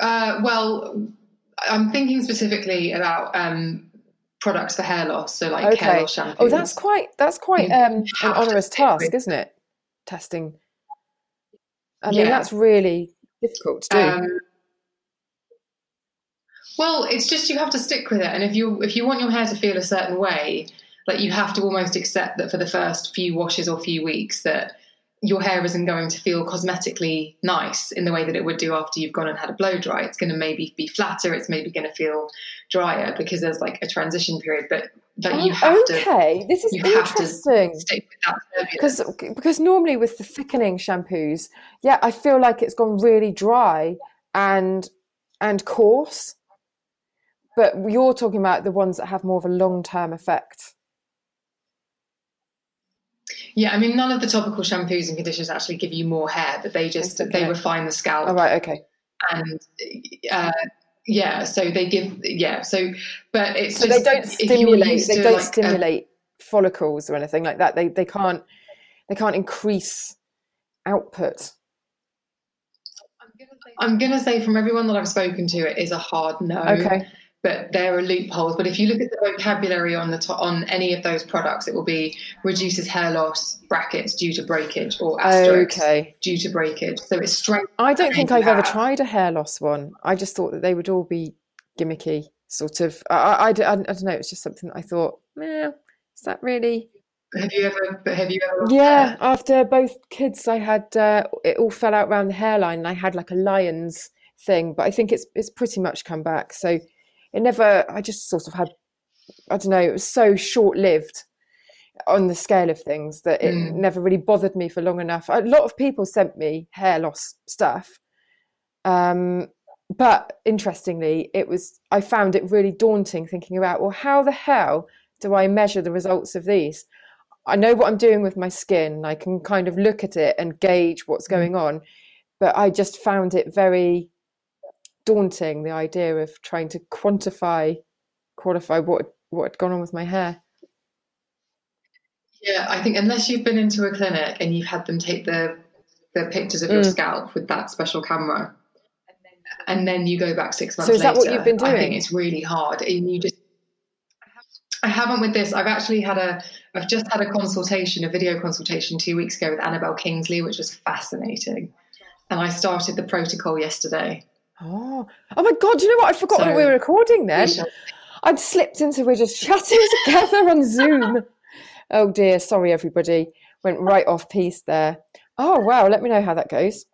Speaker 1: uh, well, I'm thinking specifically about um, products for hair loss. So like okay. hair loss shampoo.
Speaker 2: Oh, that's quite, that's quite um, an onerous task, isn't it? Testing I mean, yeah. that's really difficult to do. Um,
Speaker 1: well, it's just you have to stick with it, and if you if you want your hair to feel a certain way, like you have to almost accept that for the first few washes or few weeks that your hair isn't going to feel cosmetically nice in the way that it would do after you've gone and had a blow dry. It's going to maybe be flatter. It's maybe going to feel drier because there's like a transition period. But that oh, you have
Speaker 2: okay. to. Okay, this is interesting. Because because normally with the thickening shampoos, yeah, I feel like it's gone really dry and and coarse. But you're talking about the ones that have more of a long term effect.
Speaker 1: Yeah, I mean, none of the topical shampoos and conditioners actually give you more hair, but they just okay. they refine the scalp.
Speaker 2: All oh, right, okay.
Speaker 1: And uh, yeah, so they give yeah, so but it's
Speaker 2: so
Speaker 1: just,
Speaker 2: they don't stimulate they don't like stimulate a, follicles or anything like that. They they can't they can't increase output.
Speaker 1: I'm gonna say from everyone that I've spoken to, it is a hard no.
Speaker 2: Okay
Speaker 1: but there are loopholes. But if you look at the vocabulary on the to- on any of those products, it will be reduces hair loss brackets due to breakage or asterisks
Speaker 2: okay.
Speaker 1: due to breakage. So it's straight.
Speaker 2: I don't think I've ever tried a hair loss one. I just thought that they would all be gimmicky, sort of. I, I, I, I don't know. It's just something that I thought, yeah, is that really?
Speaker 1: Have you ever? Have you ever?
Speaker 2: Yeah, hair? after both kids, I had uh, it all fell out around the hairline, and I had like a lion's thing. But I think it's it's pretty much come back. So it never i just sort of had i don't know it was so short lived on the scale of things that it mm. never really bothered me for long enough a lot of people sent me hair loss stuff um, but interestingly it was i found it really daunting thinking about well how the hell do i measure the results of these i know what i'm doing with my skin i can kind of look at it and gauge what's mm. going on but i just found it very daunting the idea of trying to quantify qualify what what had gone on with my hair
Speaker 1: yeah i think unless you've been into a clinic and you've had them take the the pictures of your mm. scalp with that special camera and then you go back six months
Speaker 2: so is
Speaker 1: that
Speaker 2: later, what you've been doing i
Speaker 1: think it's really hard and you just I haven't with this. I've actually had a, I've just had a consultation, a video consultation two weeks ago with Anabel Kingsley, which was fascinating. And I started the protocol yesterday.
Speaker 2: Oh, oh my God! You know what? I forgot so, we were recording then. I'd slipped into we're just chatting together on Zoom. Oh dear, sorry everybody. Went right off piece there. Oh wow, let me know how that goes.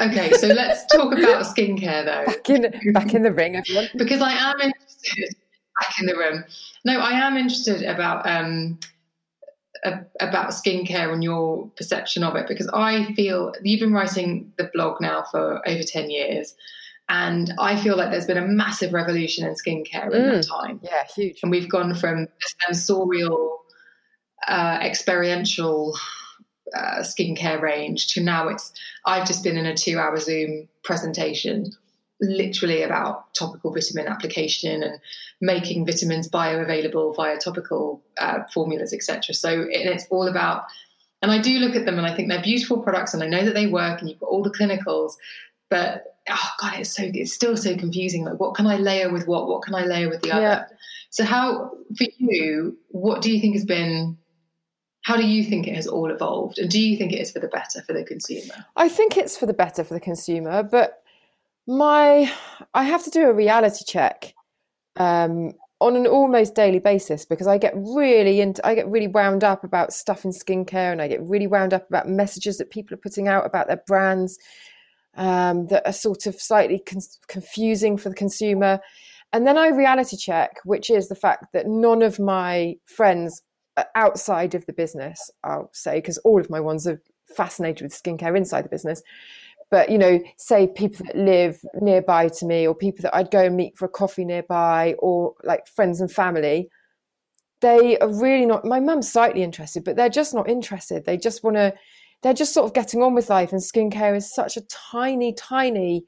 Speaker 1: Okay, so let's talk about skincare though.
Speaker 2: Back in back in the ring, everyone.
Speaker 1: because I am interested back in the room. No, I am interested about um about skincare and your perception of it because I feel you've been writing the blog now for over 10 years and I feel like there's been a massive revolution in skincare in that mm. time.
Speaker 2: Yeah, huge.
Speaker 1: And we've gone from sensorial, uh, experiential uh, skincare range to now it's, I've just been in a two hour Zoom presentation literally about topical vitamin application and making vitamins bioavailable via topical uh, formulas, etc. So it's all about, and I do look at them and I think they're beautiful products and I know that they work and you've got all the clinicals, but oh god, it's so it's still so confusing. Like, what can I layer with what? What can I layer with the other? Yeah. So, how for you? What do you think has been? How do you think it has all evolved, and do you think it is for the better for the consumer?
Speaker 2: I think it's for the better for the consumer, but my I have to do a reality check um, on an almost daily basis because I get really into, I get really wound up about stuff in skincare and I get really wound up about messages that people are putting out about their brands. um, that are sort of slightly con- confusing for the consumer. And then I reality check, which is the fact that none of my friends outside of the business, I'll say, because all of my ones are fascinated with skincare inside the business. But, you know, say people that live nearby to me or people that I'd go and meet for a coffee nearby or like friends and family, they are really not. My mum's slightly interested, but they're just not interested. They just want to, they're just sort of getting on with life. And skincare is such a tiny, tiny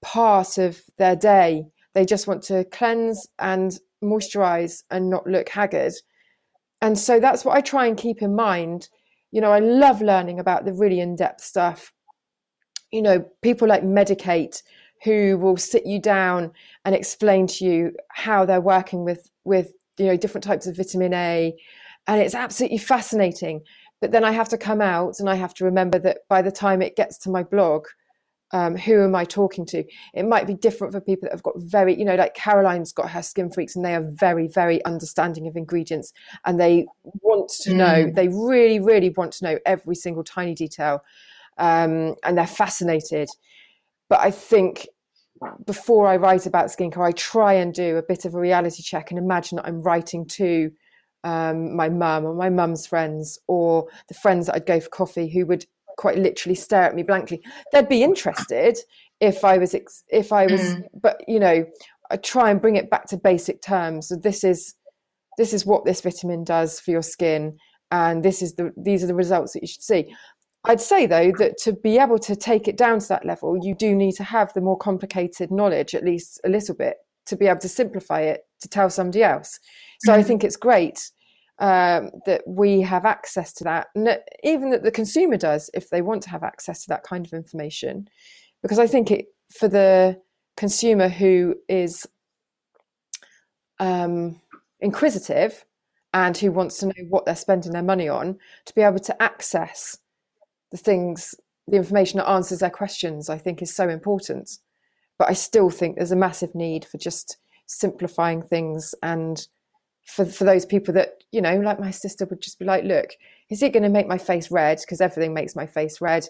Speaker 2: part of their day. They just want to cleanse and moisturize and not look haggard and so that's what I try and keep in mind. You know, I love learning about the really in depth stuff. You know, people like Medik8 who will sit you down and explain to you how they're working with with you know different types of vitamin A, and it's absolutely fascinating. But then I have to come out and I have to remember that by the time it gets to my blog, um, who am I talking to? It might be different for people that have got very, you know, like Caroline's got her skin freaks and they are very, very understanding of ingredients and they want to know, mm. they really, really want to know every single tiny detail um, and they're fascinated. But I think before I write about skincare, I try and do a bit of a reality check and imagine that I'm writing to um, my mum or my mum's friends or the friends that I'd go for coffee who would quite literally stare at me blankly. They'd be interested if I was if I was, mm. but you know, I try and bring it back to basic terms. So this is this is what this vitamin does for your skin, and this is the these are the results that you should see. I'd say though that to be able to take it down to that level, you do need to have the more complicated knowledge, at least a little bit, to be able to simplify it to tell somebody else. So mm. I think it's great um, that we have access to that, and that even that the consumer does if they want to have access to that kind of information, because I think it for the consumer who is um, inquisitive and who wants to know what they're spending their money on, to be able to access the things, the information that answers their questions, I think is so important. But I still think there's a massive need for just simplifying things and for for those people that you know like my sister would just be like look is it going to make my face red? Because everything makes my face red.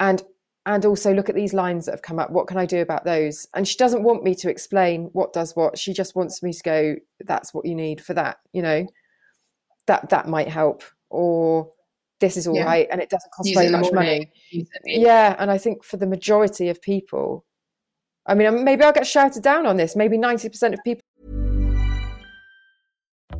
Speaker 2: And and also look at these lines that have come up. What can i do about those? And she doesn't want me to explain what does what. She just wants me to go that's what you need for that you know? That that might help. Or this is all yeah. right, and it doesn't cost very much money yeah and i think for the majority of people i mean um, maybe i'll get shouted down on this maybe 90% of people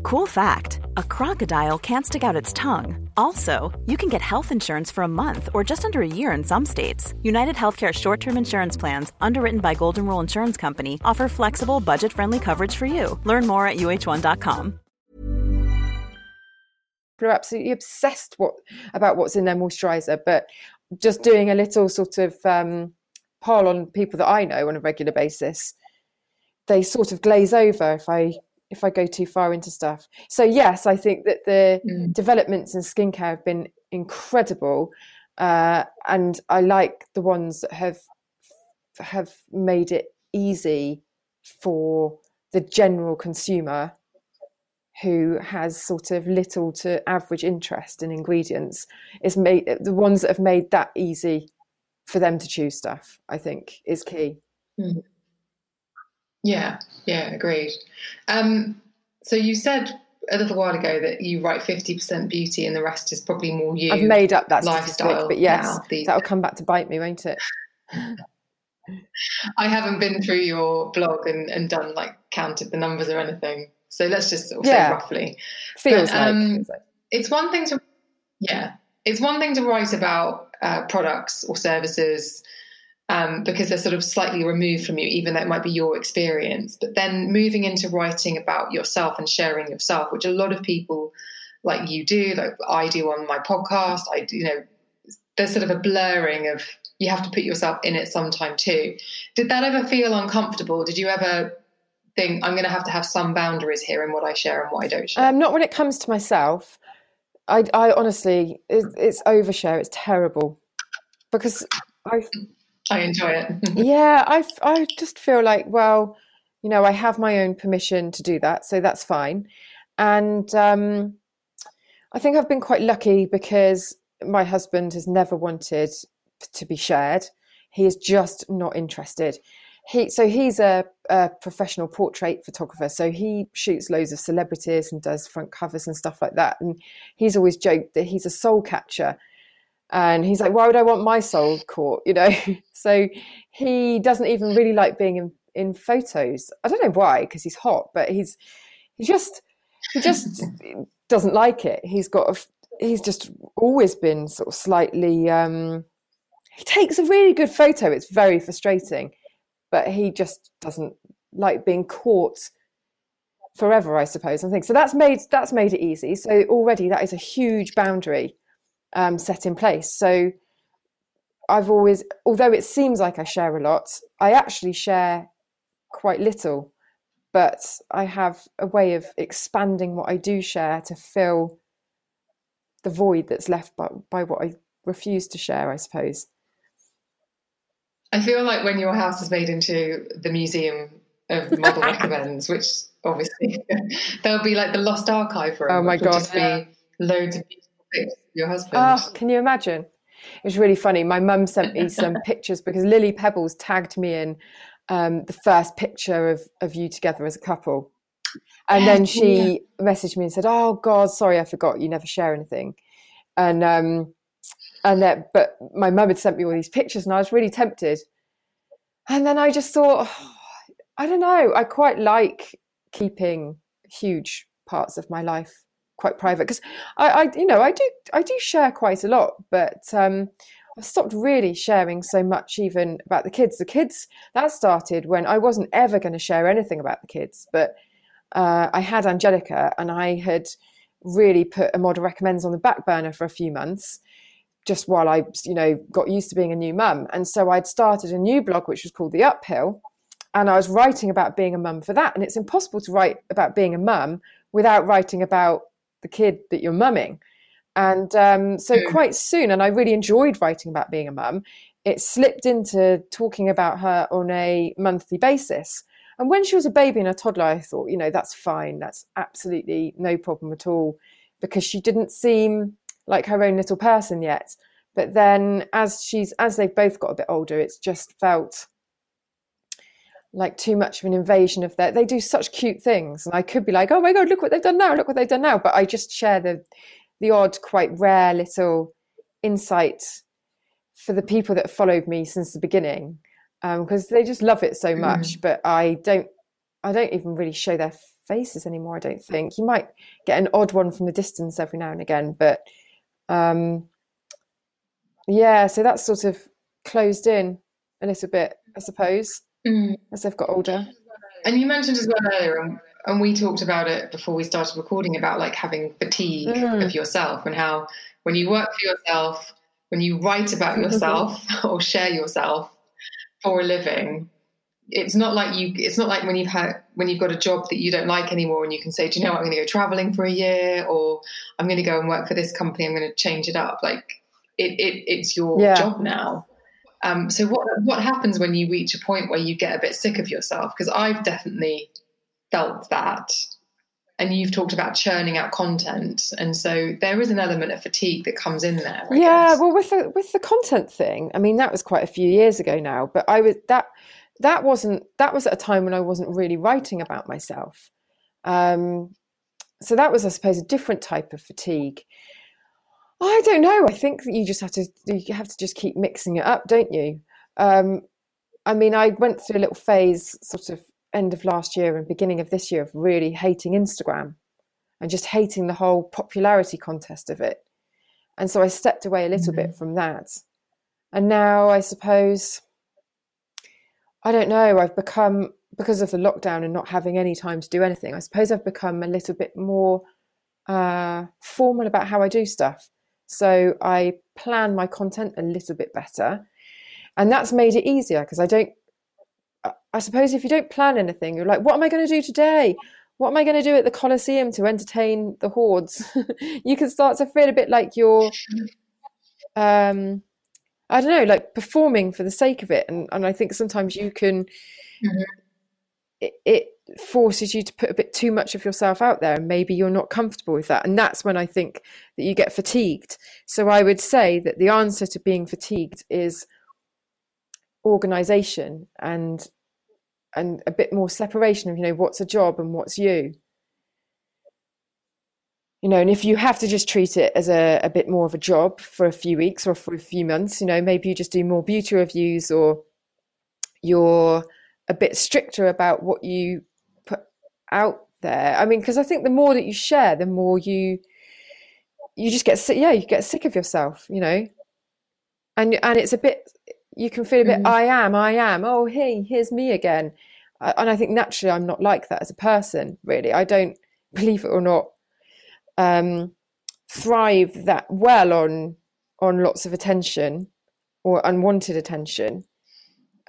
Speaker 3: Cool fact a crocodile can't stick out its tongue. Also, you can get health insurance for a month or just under a year in some states. United Healthcare short term insurance plans, underwritten by Golden Rule Insurance Company, offer flexible, budget friendly coverage for you. Learn more at uh1.com.
Speaker 2: People are absolutely obsessed what, about what's in their moisturizer, but just doing a little sort of um, poll on people that I know on a regular basis, they sort of glaze over if I if I go too far into stuff. So yes, I think that the mm. developments in skincare have been incredible, uh, and I like the ones that have have made it easy for the general consumer who has sort of little to average interest in ingredients is made the ones that have made that easy for them to choose stuff i think is key mm.
Speaker 1: Yeah, yeah, agreed. Um, so you said a little while ago that you write 50% beauty and the rest is probably more you.
Speaker 2: I've made up that lifestyle, but yes, that'll come back to bite me, won't it?
Speaker 1: I haven't been through your blog and, and done like counted the numbers or anything. So let's just sort of yeah. say roughly.
Speaker 2: Feels, but, um,
Speaker 1: like, It's one thing to, yeah, it's one thing to write about uh, products or services um, because they're sort of slightly removed from you, even though it might be your experience. But then moving into writing about yourself and sharing yourself, which a lot of people like you do, like I do on my podcast, I do, you know, there's sort of a blurring of you have to put yourself in it sometime too. Did that ever feel uncomfortable? Did you ever think I'm going to have to have some boundaries here in what I share and what I don't share?
Speaker 2: Um, not when it comes to myself. I, I honestly, it, it's overshare. It's terrible because I
Speaker 1: I enjoy it.
Speaker 2: yeah, I, I just feel like, well, you know, I have my own permission to do that, so that's fine. And um, I think I've been quite lucky because my husband has never wanted to be shared. he is just not interested. He so he's a, a professional portrait photographer. So he shoots loads of celebrities and does front covers and stuff like that. And he's always joked that he's a soul catcher. And he's like, why would I want my soul caught? You know. so he doesn't even really like being in, in photos. I don't know why, because he's hot, but he's he just he just doesn't like it. He's got a, he's just always been sort of slightly um, he takes a really good photo it's very frustrating but he just doesn't like being caught forever i suppose i think. So that's made that's made it easy. So already that is a huge boundary um, set in place. So i've always although it seems like i share a lot i actually share quite little but i have a way of expanding what i do share to fill the void that's left by, by what I refuse to share, I suppose.
Speaker 1: I feel like when your house is made into the museum of model recommends, which obviously there'll be like the lost archive room.
Speaker 2: Oh my god!
Speaker 1: Just be loads of beautiful pictures of your husband.
Speaker 2: Oh, can you imagine? It was really funny. My mum sent me some pictures because Lily Pebbles tagged me in um, the first picture of of you together as a couple. And then she yeah. messaged me and said, "Oh God, sorry, I forgot. You never share anything." And um, and that, but my mum had sent me all these pictures, and I was really tempted. And then I just thought, oh, I don't know. I quite like keeping huge parts of my life quite private because I, I, you know, I do, I do share quite a lot, but um, I've stopped really sharing so much even about the kids. The kids that started when I wasn't ever going to share anything about the kids, but uh, I had Angelica and I had really put a model recommends on the back burner for a few months just while I, you know, got used to being a new mum. And so I'd started a new blog, which was called The Uphill. And I was writing about being a mum for that. And it's impossible to write about being a mum without writing about the kid that you're mumming. And um, so mm. quite soon, and I really enjoyed writing about being a mum, it slipped into talking about her on a monthly basis. And when she was a baby and a toddler, I thought, you know, that's fine. That's absolutely no problem at all because she didn't seem like her own little person yet. But then as she's as they've both got a bit older, it's just felt like too much of an invasion of that. They do such cute things. And I could be like, oh my God, look what they've done now, look what they've done now. But I just share the the odd, quite rare little insight for the people that followed me since the beginning because um, they just love it so much. Mm. But I don't, I don't even really show their faces anymore. I don't think you might get an odd one from the distance every now and again, but um, yeah. So that's sort of closed in a little bit, I suppose, mm. as they've got older.
Speaker 1: And you mentioned as well earlier, and we talked about it before we started recording about like having fatigue mm. of yourself and how when you work for yourself, when you write about yourself or share yourself, for a living it's not like you it's not like when you've had when you've got a job that you don't like anymore and you can say do you know what? I'm going to go traveling for a year or i'm going to go and work for this company. I'm going to change it up. Like it, it it's your yeah. job now. Um, so what what happens when you reach a point where you get a bit sick of yourself? Because i've definitely felt that. And you've talked about churning out content. And so there is an element of fatigue that comes in there
Speaker 2: I yeah guess. well with the with the content thing i mean that was quite a few years ago now but i was that that wasn't that was at a time when i wasn't really writing about myself um, so that was i suppose a different type of fatigue i don't know i think that you just have to you have to just keep mixing it up don't you um, i mean i went through a little phase sort of end of last year and beginning of this year of really hating Instagram and just hating the whole popularity contest of it. And so I stepped away a little mm-hmm. bit from that. And now I suppose, I don't know, I've become, because of the lockdown and not having any time to do anything, I suppose I've become a little bit more uh, formal about how I do stuff. So I plan my content a little bit better. And that's made it easier because I don't I suppose if you don't plan anything, you're like, what am I going to do today? What am I going to do at the Colosseum to entertain the hordes? you can start to feel a bit like you're, um, I don't know, like performing for the sake of it. And, and I think sometimes you can, mm-hmm. it, it forces you to put a bit too much of yourself out there and maybe you're not comfortable with that and that's when i think that you get fatigued so i would say that the answer to being fatigued is organization and and a bit more separation of you know what's a job and what's you you know and if you have to just treat it as a, a bit more of a job for a few weeks or for a few months you know maybe you just do more beauty reviews or you're a bit stricter about what you put out there. I mean because i think the more that you share the more you you just get sick yeah you get sick of yourself you know? And and it's a bit you can feel a bit mm. i am i am. Oh hey here's me again. And i think naturally i'm not like that as a person really. I don't believe it or not um, thrive that well on on lots of attention or unwanted attention.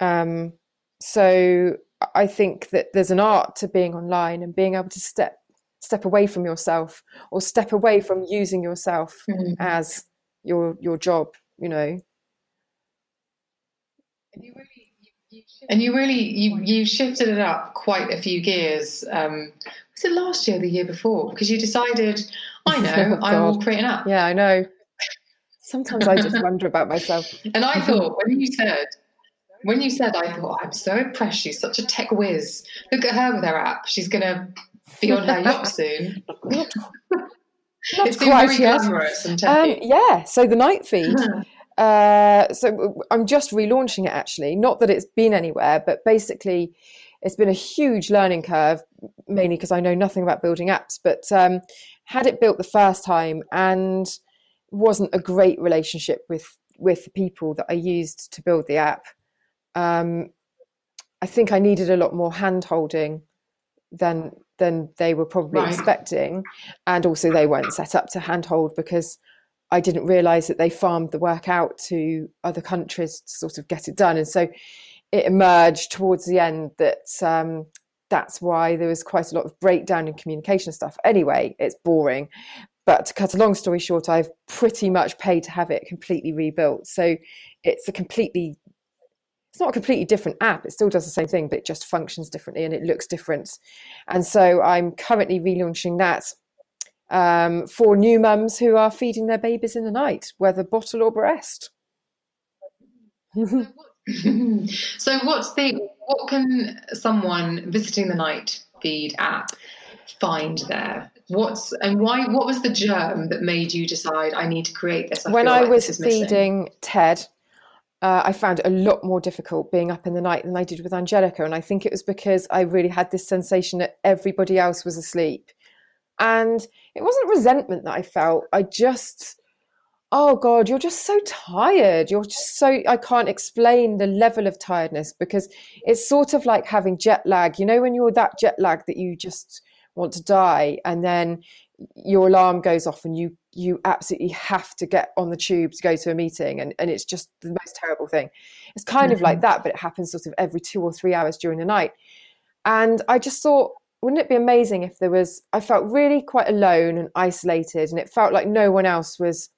Speaker 2: Um, so I think that there's an art to being online and being able to step step away from yourself or step away from using yourself mm-hmm. as your your job. You know.
Speaker 1: And you really you you shifted it up quite a few gears. Um, was it last year, or the year before? Because you decided, I know, oh, I will create an app.
Speaker 2: Yeah, I know. Sometimes I just wonder about myself.
Speaker 1: And I thought when you said, when you said, I thought I'm so impressed. She's such a tech whiz. Look at her with her app. She's gonna be on her yacht soon.
Speaker 2: Not, not quite yet. Um, yeah. So the night feed. Uh, so I'm just relaunching it actually. Not that it's been anywhere, but basically, it's been a huge learning curve, mainly because I know nothing about building apps. But um, had it built the first time and wasn't a great relationship with with the people that I used to build the app. Um, I think I needed a lot more hand holding than than they were probably right. expecting, and also they weren't set up to handhold because I didn't realize that they farmed the work out to other countries to sort of get it done. And so it emerged towards the end that um, that's why there was quite a lot of breakdown in communication stuff. Anyway, it's boring. But to cut a long story short, I've pretty much paid to have it completely rebuilt. So it's a completely it's not a completely different app. It still does the same thing, but it just functions differently and it looks different. And so I'm currently relaunching that um, for new mums who are feeding their babies in the night, whether bottle or breast.
Speaker 1: so, what's the what can someone visiting the Night Feed app find there? What's and why? What was the germ that made you decide I need to create this?
Speaker 2: I when I like was feeding Ted, uh, I found it a lot more difficult being up in the night than I did with Angelica, and I think it was because I really had this sensation that everybody else was asleep and it wasn't resentment that I felt. I just, oh God, you're just so tired. You're just so, I can't explain the level of tiredness because it's sort of like having jet lag. You know, when you're that jet lag that you just want to die and then your alarm goes off and you you absolutely have to get on the tube to go to a meeting and, and it's just the most terrible thing it's kind mm-hmm. of like mm-hmm. that but it happens sort of every two or three hours during the night and i just thought wouldn't it be amazing if there was i felt really quite alone and isolated and it felt like no one else was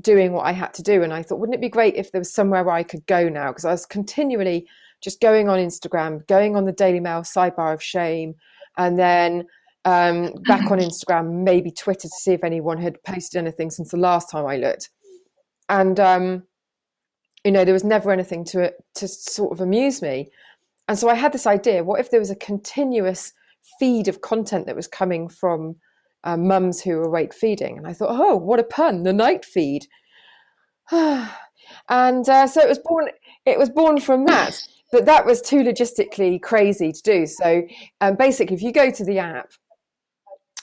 Speaker 2: doing what i had to do and i thought wouldn't it be great if there was somewhere where i could go now? Because i was continually just going on instagram going on the daily mail sidebar of shame and then um, back on instagram maybe twitter to see if anyone had posted anything since the last time i looked. And um, you know there was never anything to to sort of amuse me. And so I had this idea what if there was a continuous feed of content that was coming from uh, mums who awake feeding? And I thought, oh, what a pun, the night feed. and uh, so it was born. It was born from that, but that was too logistically crazy to do. So um, basically, if you go to the app,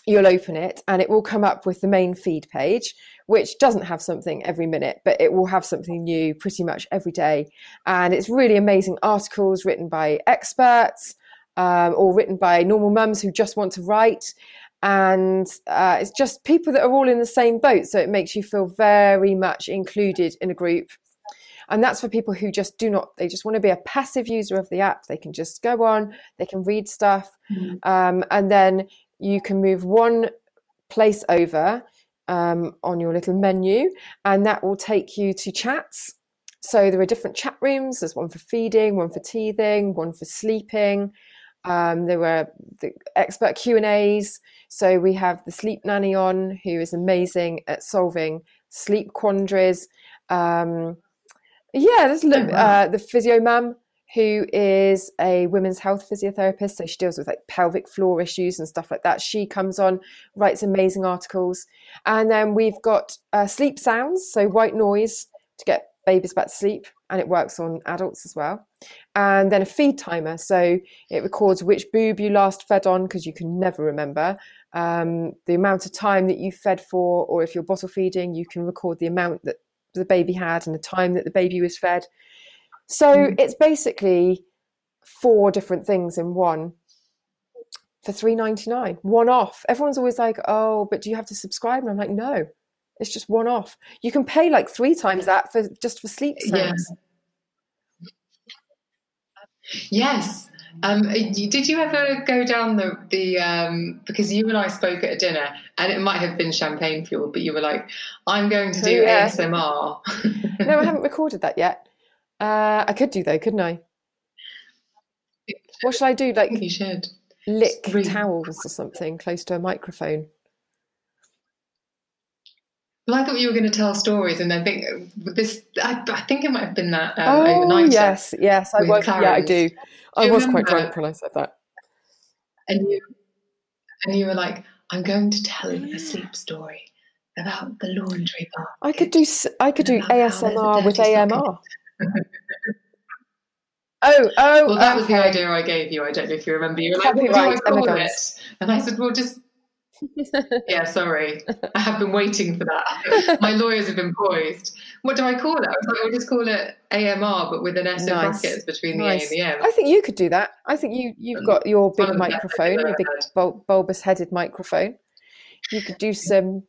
Speaker 2: you'll open it, and it will come up with the main feed page, which doesn't have something every minute, but it will have something new pretty much every day. And it's really amazing articles written by experts um, or written by normal mums who just want to write. And uh, it's just people that are all in the same boat. So it makes you feel very much included in a group. And that's for people who just do not, they just want to be a passive user of the app. They can just go on, they can read stuff. Mm-hmm. Um, and then you can move one place over um, on your little menu, and that will take you to chats. So there are different chat rooms. There's one for feeding, one for teething, one for sleeping. Um, there were the expert Q and A's. So we have the sleep nanny on, who is amazing at solving sleep quandaries. Um, Yeah, there's
Speaker 1: Oh, wow.
Speaker 2: uh, the physio mum who is a women's health physiotherapist. So she deals with like pelvic floor issues and stuff like that. She comes on, writes amazing articles. And then we've got uh, sleep sounds, so white noise to get babies back to sleep. And it works on adults as well. And then a feed timer. So it records which boob you last fed on because you can never remember. Um, the amount of time that you fed for, or if you're bottle feeding, you can record the amount that the baby had and the time that the baby was fed. So
Speaker 1: Mm.
Speaker 2: it's basically four different things in one for three ninety nine, one off. Everyone's always like, "Oh, but do you have to subscribe?" And I'm like, "No, it's just one off. You can pay like three times that for just for sleep sounds."
Speaker 1: Yes. Um, did you ever go down the the um, because you and I spoke at a dinner and it might have been champagne fuel, but you were like, "I'm going to
Speaker 2: Oh,
Speaker 1: do
Speaker 2: yeah.
Speaker 1: ASMR."
Speaker 2: No, I haven't recorded that yet. Uh, I could do though, couldn't I? What should I do? Like
Speaker 1: you should.
Speaker 2: lick towels or something close to a microphone.
Speaker 1: Well, I thought you were going to tell stories, and I think this. I, I think it might have been that um,
Speaker 2: oh
Speaker 1: overnight.
Speaker 2: yes, yes, I was. Yeah, I
Speaker 1: Clarence.
Speaker 2: do. I was quite
Speaker 1: remember?
Speaker 2: drunk when I said that.
Speaker 1: and you and you were like, "I'm going to tell a sleep story about the laundry bar."
Speaker 2: I could do. I could do
Speaker 1: About how there's a
Speaker 2: ASMR with
Speaker 1: dirty sock in
Speaker 2: AMR. Oh, oh,
Speaker 1: Well, that was the idea I gave you. I don't know if you remember. You were like,
Speaker 2: Copyright,
Speaker 1: "What do I call it?" And I said, "Well, just yeah, sorry. I have been waiting for that. My lawyers have been poised. What do I call it? I was like, we'll just call it AMR, but with an S in
Speaker 2: Nice.
Speaker 1: brackets between the
Speaker 2: Nice.
Speaker 1: A and the M.
Speaker 2: I think you could do that. I think you you've got your big
Speaker 1: the
Speaker 2: microphone, your big bul- bulbous headed microphone. You could do some.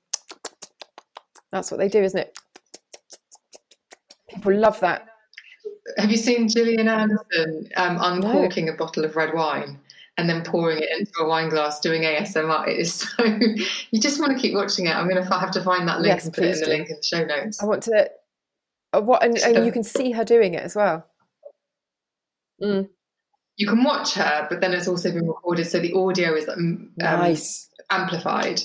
Speaker 2: That's what they do, isn't it? People love that.
Speaker 1: Have you seen Gillian Anderson um, uncorking a bottle of red wine and then pouring it into a wine glass doing ASMR? It is so. You just want to keep watching it. I'm going to have to find that link
Speaker 2: Yes,
Speaker 1: and put it in
Speaker 2: please
Speaker 1: the link in the show notes.
Speaker 2: I want to. Uh, what and, and you can see her doing it as well. Mm,
Speaker 1: You can watch her, but then it's also been recorded, so the audio is um,
Speaker 2: nice.
Speaker 1: amplified,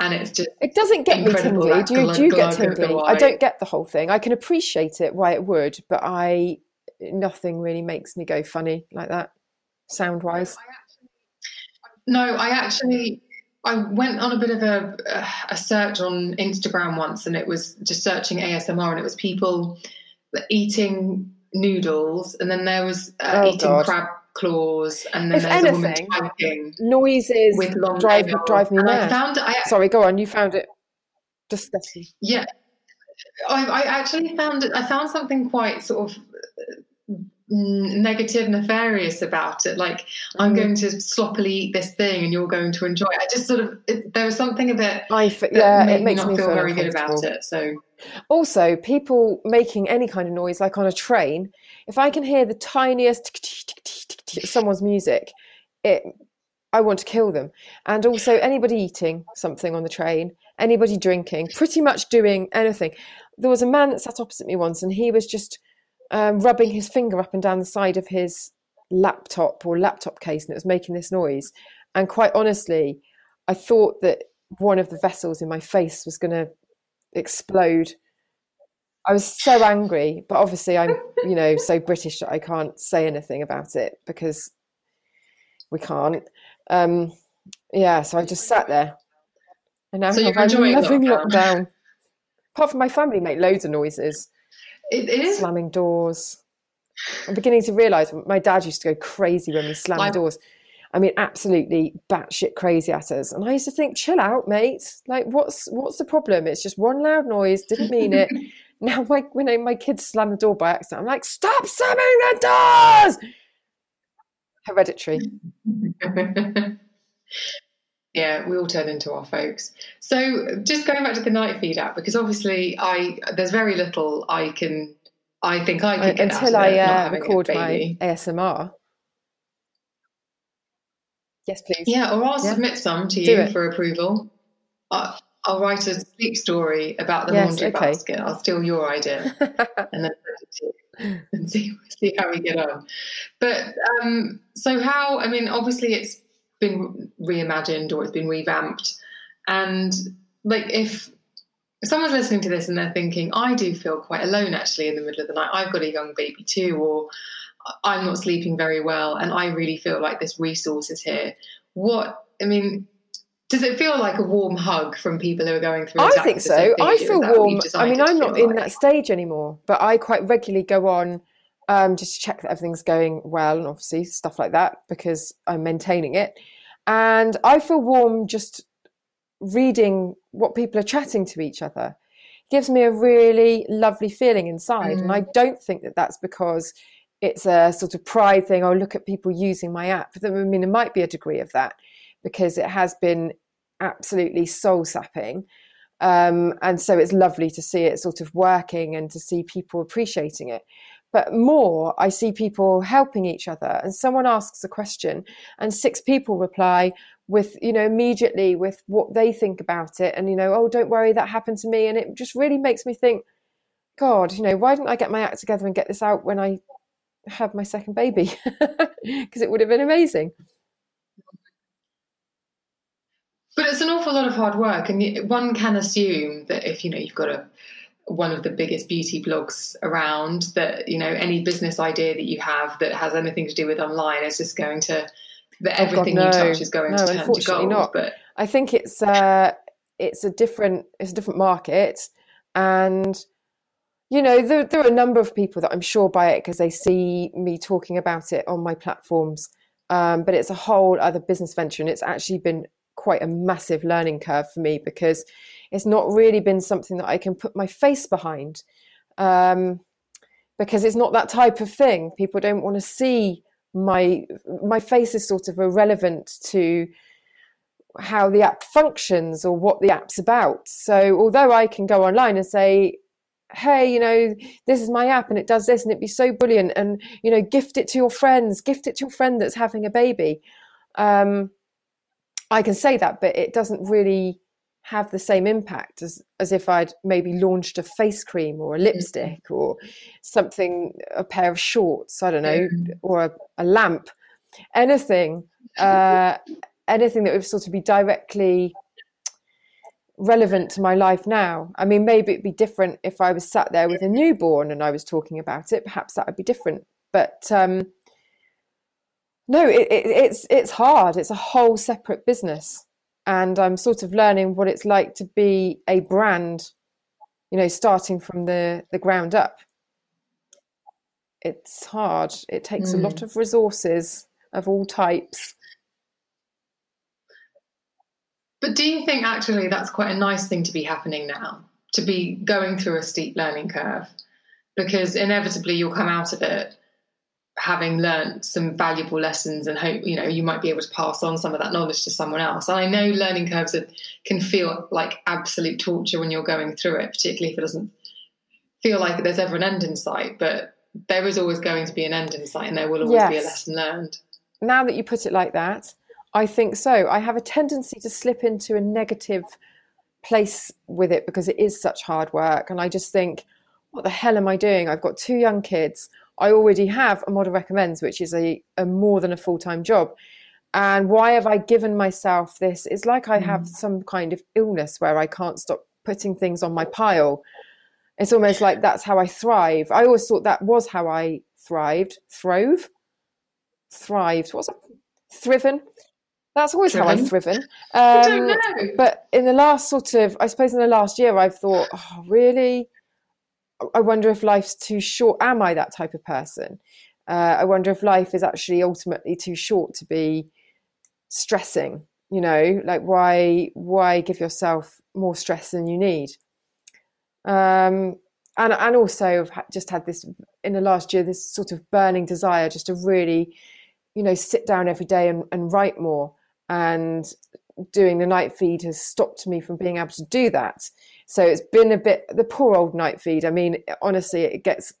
Speaker 1: and it's just
Speaker 2: It doesn't get me tingly. Do you, do you get tingly? I don't get the whole thing. I can appreciate it why it would, but I nothing really makes me go funny like that, sound wise.
Speaker 1: No, I actually I went on a bit of a a search on Instagram once, and it was just searching ASMR, and it was people eating noodles, and then there was uh,
Speaker 2: Oh,
Speaker 1: eating
Speaker 2: God.
Speaker 1: crab claws, and then
Speaker 2: If
Speaker 1: there's a woman typing
Speaker 2: Noises
Speaker 1: with long
Speaker 2: drive
Speaker 1: nails.
Speaker 2: drive me
Speaker 1: and I
Speaker 2: mad.
Speaker 1: found I
Speaker 2: Sorry, go on. You found it disgusting.
Speaker 1: yeah. I, I actually found it. I found something quite sort of negative, nefarious about it. Like I'm
Speaker 2: Mm.
Speaker 1: going to sloppily eat this thing, and you're going to enjoy it. I just sort of it, there was something a bit
Speaker 2: I f- yeah, it makes
Speaker 1: me not feel,
Speaker 2: feel
Speaker 1: very good about it. So
Speaker 2: Also, people making any kind of noise, like on a train, if I can hear the tiniest someone's music, it I want to kill them. And also, anybody eating something on the train, anybody drinking, pretty much doing anything. There was a man that sat opposite me once, and he was just um, rubbing his finger up and down the side of his laptop or laptop case, and it was making this noise. And quite honestly, I thought that one of the vessels in my face was going to explode. I was so angry, but obviously I'm, you know, so British that I can't say anything about it because we can't. Um, yeah, so I just sat there, and now
Speaker 1: So you're
Speaker 2: I'm
Speaker 1: enjoying
Speaker 2: loving
Speaker 1: lockdown?
Speaker 2: lockdown. Apart from my family, make loads of noises,
Speaker 1: it, is.
Speaker 2: slamming doors. I'm beginning to realise my dad used to go crazy when we slammed
Speaker 1: Like-
Speaker 2: doors. I mean, absolutely batshit crazy at us. And I used to think, chill out, mate. Like, what's what's the problem? It's just one loud noise. Didn't mean it. now, my, when I, my kids slam the door by accident, I'm like, stop slamming the doors. Hereditary.
Speaker 1: yeah, we all turn into our folks. So just going back to the night feed app, because obviously I there's very little I can I think I can get
Speaker 2: until I uh, record my. ASMR. Yes, please.
Speaker 1: Yeah, or I'll
Speaker 2: Yeah.
Speaker 1: submit some to you for approval. I, I'll write a sleep story about the
Speaker 2: Yes,
Speaker 1: laundry
Speaker 2: okay.
Speaker 1: basket. I'll steal your idea and then send it to you and see see how we get on. But um, so how? I mean, obviously it's been reimagined or it's been revamped, and like if if someone's listening to this and they're thinking, I do feel quite alone actually in the middle of the night, I've got a young baby too, or I'm not sleeping very well, and I really feel like this resource is here. What, I mean, does it feel like a warm hug from people who are going through?
Speaker 2: I think so. I feel warm. I mean, I'm not in that stage anymore, but I quite regularly go on um, just to check that everything's going well, and obviously stuff like that because I'm maintaining it. And I feel warm just reading what people are chatting to each other. It gives me a really lovely feeling inside, mm. and I mm. don't think that that's because it's a sort of pride thing. Oh, look at people using my app. I mean, there might be a degree of that because it has been absolutely soul sapping. Um, and so it's lovely to see it sort of working and to see people appreciating it. But more, I see people helping each other. And someone asks a question, and six people reply with, you know, immediately with what they think about it. And, you know, oh, don't worry, that happened to me. And it just really makes me think, God, you know, why didn't I get my act together and get this out when I had my second baby? Because it would have been amazing.
Speaker 1: But it's an awful lot of hard work, and one can assume that if you know you've got a one of the biggest beauty blogs around, that you know any business idea that you have that has anything to do with online is just going to that everything oh God, no. you touch is going no, to turn to gold. Not. But
Speaker 2: I think it's uh, it's a different it's a different market, and you know there there are a number of people that I'm sure buy it because they see me talking about it on my platforms. Um, but it's a whole other business venture, and it's actually been quite a massive learning curve for me because it's not really been something that I can put my face behind um, because it's not that type of thing. People don't want to see my my face is sort of irrelevant to how the app functions or what the app's about. So although I can go online and say, hey, you know, this is my app and it does this and it'd be so brilliant and, you know, gift it to your friends, gift it to your friend that's having a baby. Um, I can say that, but it doesn't really have the same impact as, as if I'd maybe launched a face cream or a lipstick mm-hmm. or something, a pair of shorts, I don't know, mm-hmm. or a, a, lamp, anything, uh, anything that would sort of be directly relevant to my life now. I mean, maybe it'd be different if I was sat there with a newborn and I was talking about it. Perhaps that would be different. But um, no, it, it, it's it's hard. It's a whole separate business, and I'm sort of learning what it's like to be a brand. You know, starting from the the ground up. It's hard. It takes mm. a lot mm. of resources of all types.
Speaker 1: But do you think actually that's quite a nice thing to be happening now? To be going through a steep learning curve? Because inevitably you'll come out of it having learned some valuable lessons and hope you know you might be able to pass on some of that knowledge to someone else. And i know learning curves are, can feel like absolute torture when you're going through it particularly if it doesn't feel like there's ever an end in sight but there is always going to be an end in sight and there will always yes. be a lesson learned.
Speaker 2: Now that you put it like that i think so. I have a tendency to slip into a negative place with it because it is such hard work and i just think what the hell am i doing? I've got two young kids I already have a model recommends, which is a, a more than a full time job. And why have I given myself this? It's like I have mm. some kind of illness where I can't stop putting things on my pile. It's almost like that's how I thrive. I always thought that was how I thrived. Throve? Thrived. What's it? Thriven? That's always how I've thriven. Um,
Speaker 1: I don't know.
Speaker 2: But in the last sort of, I suppose in the last year, I've thought, oh, really? I wonder if life's too short. Am I that type of person? Uh, I wonder if life is actually ultimately too short to be stressing. You know, like why why give yourself more stress than you need? Um, and and also I've just had this in the last year this sort of burning desire just to really, you know, sit down every day and, and write more. And doing the night feed has stopped me from being able to do that. So it's been a bit the poor old night feed. I mean, honestly, it gets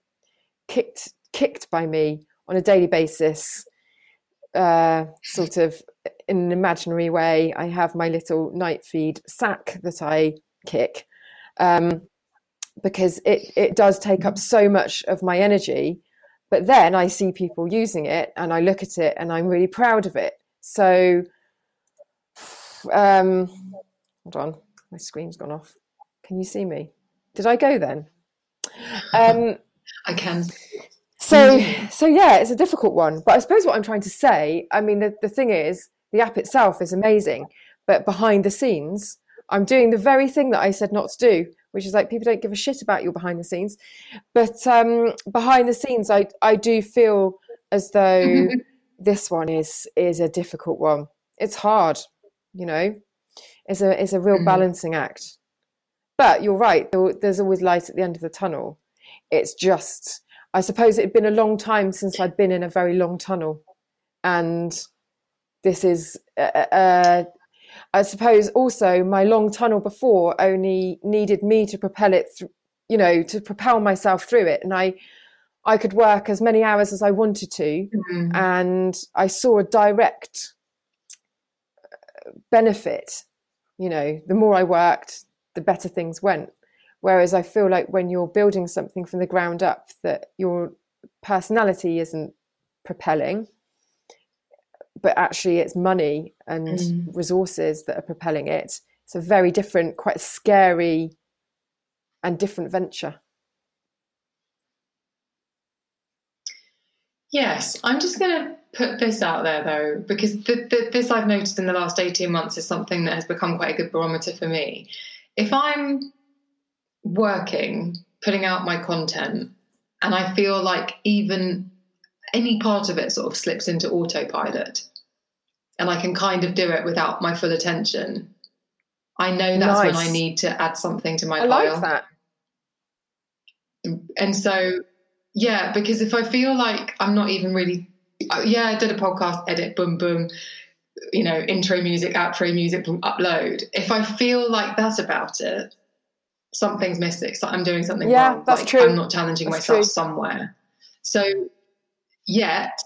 Speaker 2: kicked kicked by me on a daily basis, uh, sort of in an imaginary way. I have my little night feed sack that I kick um, because it it does take up so much of my energy. But then I see people using it, and I look at it, and I'm really proud of it. So, um, hold on, my screen's gone off. Can you see me? Did I go then? Um,
Speaker 1: I can.
Speaker 2: So, so yeah, it's a difficult one. But I suppose what I'm trying to say, I mean, the, the thing is, the app itself is amazing, but behind the scenes, I'm doing the very thing that I said not to do, which is like people don't give a shit about your behind the scenes. But um, behind the scenes, I I do feel as though this one is is a difficult one. It's hard, you know. It's a it's a real
Speaker 1: Mhm.
Speaker 2: balancing act. But you're right. There's always light at the end of the tunnel. It's just, I suppose, it had been a long time since I'd been in a very long tunnel, and this is. Uh, uh, I suppose also my long tunnel before only needed me to propel it, through, you know, to propel myself through it, and I, I could work as many hours as I wanted to,
Speaker 1: Mm.
Speaker 2: and I saw a direct uh, benefit. You know, the more I worked, the better things went. Whereas I feel like when you're building something from the ground up, that your personality isn't propelling, but actually it's money and
Speaker 1: Mm.
Speaker 2: resources that are propelling it. It's a very different, quite scary and different venture.
Speaker 1: Yes, I'm just going to put this out there though, because th- th- this I've noticed in the last 18 months is something that has become quite a good barometer for me. If I'm working, putting out my content, and I feel like even any part of it sort of slips into autopilot, and I can kind of do it without my full attention, I know that's when I need to add something to my
Speaker 2: I
Speaker 1: pile
Speaker 2: like that.
Speaker 1: and so yeah because if i feel like i'm not even really uh, yeah i did a podcast edit boom boom you know intro music outro music upload if i feel like that about it something's missing so i'm doing something
Speaker 2: Yeah,
Speaker 1: wrong
Speaker 2: that's
Speaker 1: like
Speaker 2: true.
Speaker 1: i'm not challenging
Speaker 2: That's
Speaker 1: myself
Speaker 2: true.
Speaker 1: somewhere so yet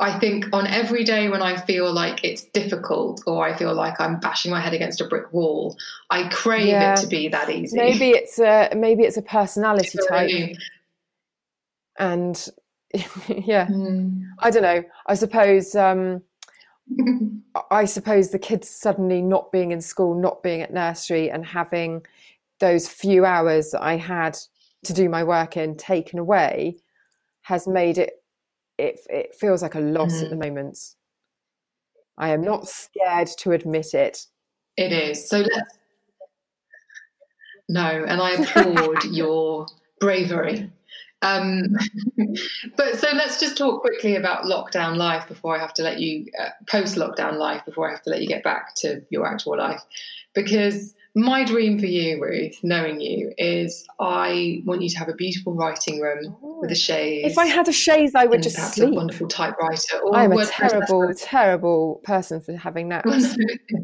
Speaker 1: i think on every day when i feel like it's difficult or i feel like i'm bashing my head against a brick wall i crave
Speaker 2: Yeah.
Speaker 1: it to be that easy
Speaker 2: Maybe it's a maybe it's a personality
Speaker 1: You know what I
Speaker 2: type,
Speaker 1: mean?
Speaker 2: and yeah,
Speaker 1: Mm.
Speaker 2: I don't know. I suppose um, I suppose the kids suddenly not being in school, not being at nursery, and having those few hours that I had to do my work in taken away has made it. It it feels like a loss at the mm. moment. I am not scared to admit it.
Speaker 1: It is. So let's. No, and I applaud your bravery. Um, but so let's just talk quickly about lockdown life before I have to let you, uh, post lockdown life before I have to let you get back to your actual life. Because my dream for you, Ruth, knowing you, is I want you to have a beautiful writing room with a chaise.
Speaker 2: If I had a chaise, I would just
Speaker 1: perhaps a
Speaker 2: sleep.
Speaker 1: wonderful typewriter. Or
Speaker 2: I'm a terrible, terrible person for having
Speaker 1: that.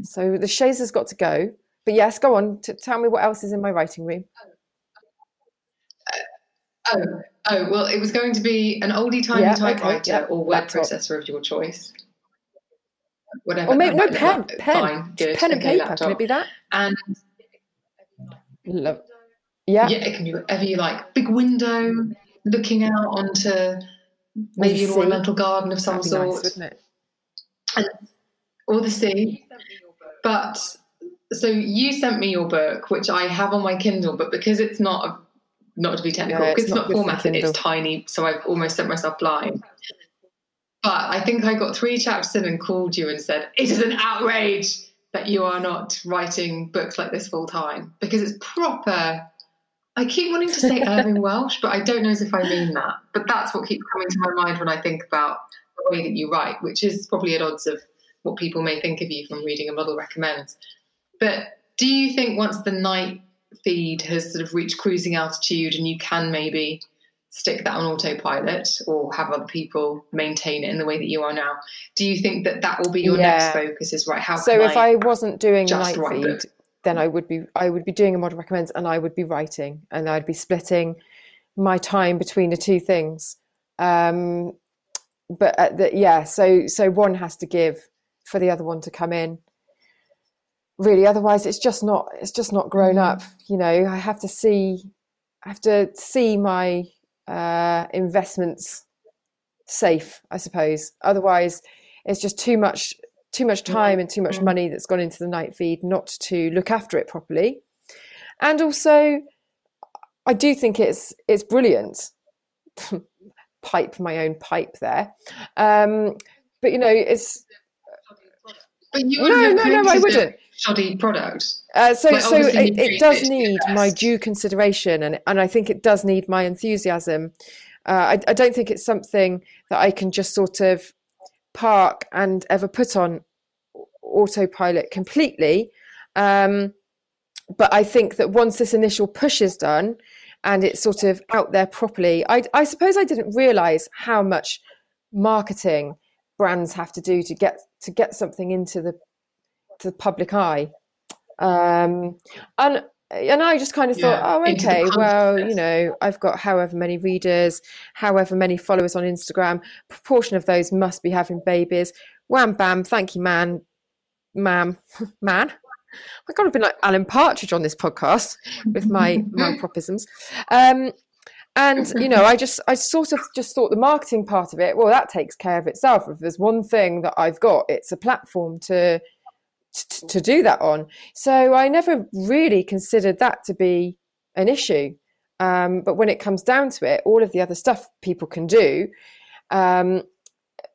Speaker 2: So the chaise has got to go. But yes, go on. T- tell me what else is in my writing room.
Speaker 1: Oh, oh, well, it was going to be an oldie timey
Speaker 2: Yeah, okay,
Speaker 1: typewriter
Speaker 2: yeah,
Speaker 1: or word
Speaker 2: laptop.
Speaker 1: processor of your choice. Whatever.
Speaker 2: Or maybe no pen, pen,
Speaker 1: Fine, good.
Speaker 2: pen and
Speaker 1: okay,
Speaker 2: paper. Can it be that?
Speaker 1: And
Speaker 2: Love. Yeah.
Speaker 1: yeah, it can be whatever you like. Big window looking out onto maybe an ornamental garden of some sort,
Speaker 2: nice, wouldn't it?
Speaker 1: or the sea. But so you sent me your book, which I have on my Kindle, but because it's not a, not to be technical,
Speaker 2: Yeah,
Speaker 1: because
Speaker 2: it's not
Speaker 1: not formatted, it's tiny, so I've almost sent myself blind. But I think I got three chapters in and called you and said, It is an outrage that you are not writing books like this full time because it's proper. I keep wanting to say Irvine Welsh, but I don't know as if I mean that. But that's what keeps coming to my mind when I think about the way that you write, which is probably at odds of what people may think of you from reading a model recommends. But do you think once the night feed has sort of reached cruising altitude and you can maybe stick that on autopilot or have other people maintain it in the way that you are now, do you think that that will be your next focus? Is right? How
Speaker 2: So if I wasn't doing night feed,
Speaker 1: books?
Speaker 2: then I would be I would be doing a model recommends and I would be writing and I'd be splitting my time between the two things. Um, but at the, yeah, so so one has to give for the other one to come in. Really, otherwise it's just not it's just not grown up. You know, I have to see I have to see my uh, investments safe, I suppose. Otherwise, it's just too much too much time and too much
Speaker 1: Mm.
Speaker 2: money that's gone into the night feed not to look after it properly. and also I do think it's it's brilliant. pipe my own pipe there, um, but you know it's.
Speaker 1: But you
Speaker 2: No, no, no, I wouldn't.
Speaker 1: Shoddy product.
Speaker 2: Uh, so, so it, it does need my due consideration, and and I think it does need my enthusiasm. Uh, I, I don't think it's something that I can just sort of park and ever put on autopilot completely. Um, but I think that once this initial push is done and it's sort of out there properly, I, I suppose I didn't realize how much marketing brands have to do to get to get something into the to the public eye. Um, and and I just kind of thought, oh, okay, well, you know, I've got however many readers, however many followers on Instagram. Proportion of those must be having babies. Wham bam, thank you, man, ma'am, man. I kind of been like Alan Partridge on this podcast with my my propisms. Um, and you know, I just I sort of just thought the marketing part of it, well, that takes care of itself. If there's one thing that I've got, it's a platform to to, to do that on. So I never really considered that to be an issue. Um, but when it comes down to it, all of the other stuff people can do, um,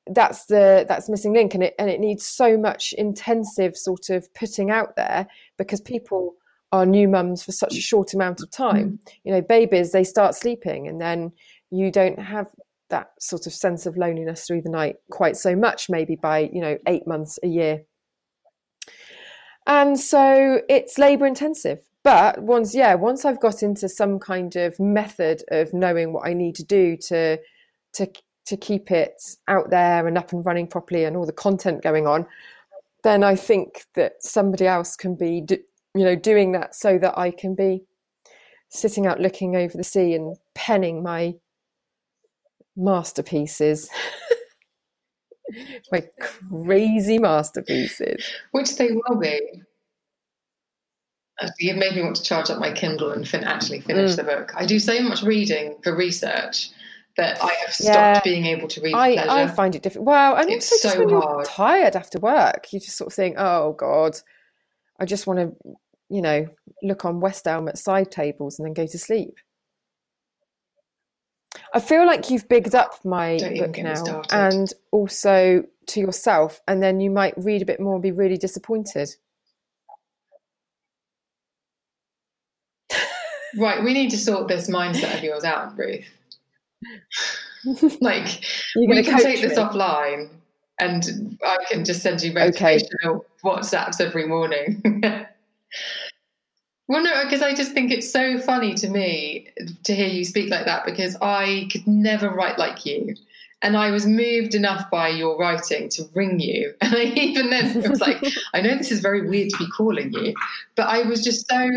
Speaker 2: that's the that's missing link, and it and it needs so much intensive sort of putting out there because people are new mums for such a short amount of time. You know, babies they start sleeping, and then you don't have that sort of sense of loneliness through the night quite so much, maybe by you know eight months a year and so it's labor intensive. But once yeah once i've got into some kind of method of knowing what i need to do to to to keep it out there and up and running properly and all the content going on then i think that somebody else can be do, you know doing that so that i can be sitting out looking over the sea and penning my masterpieces my crazy masterpieces
Speaker 1: Which they will be. Actually, it made me want to charge up my Kindle and fin- actually finish
Speaker 2: Mm.
Speaker 1: the book. I do so much reading for research that I have stopped
Speaker 2: Yeah.
Speaker 1: being able to read for
Speaker 2: I,
Speaker 1: pleasure.
Speaker 2: I find it different. Well, and
Speaker 1: It's
Speaker 2: also
Speaker 1: so
Speaker 2: when you're
Speaker 1: hard.
Speaker 2: tired after work, you just sort of think, oh God, I just want to, you know, look on West Elm at side tables and then go to sleep. I feel like you've bigged up my book now and also to yourself, and then you might read a bit more and be really disappointed.
Speaker 1: Right, we need to sort this mindset of yours out, Ruth. like,
Speaker 2: You're
Speaker 1: we can take this
Speaker 2: me.
Speaker 1: offline and I can just send you
Speaker 2: Okay.
Speaker 1: motivational WhatsApps every morning. well, no, because I just think it's so funny to me to hear you speak like that because I could never write like you. And I was moved enough by your writing to ring you. And I even then it was like, I know this is very weird to be calling you, but I was just so,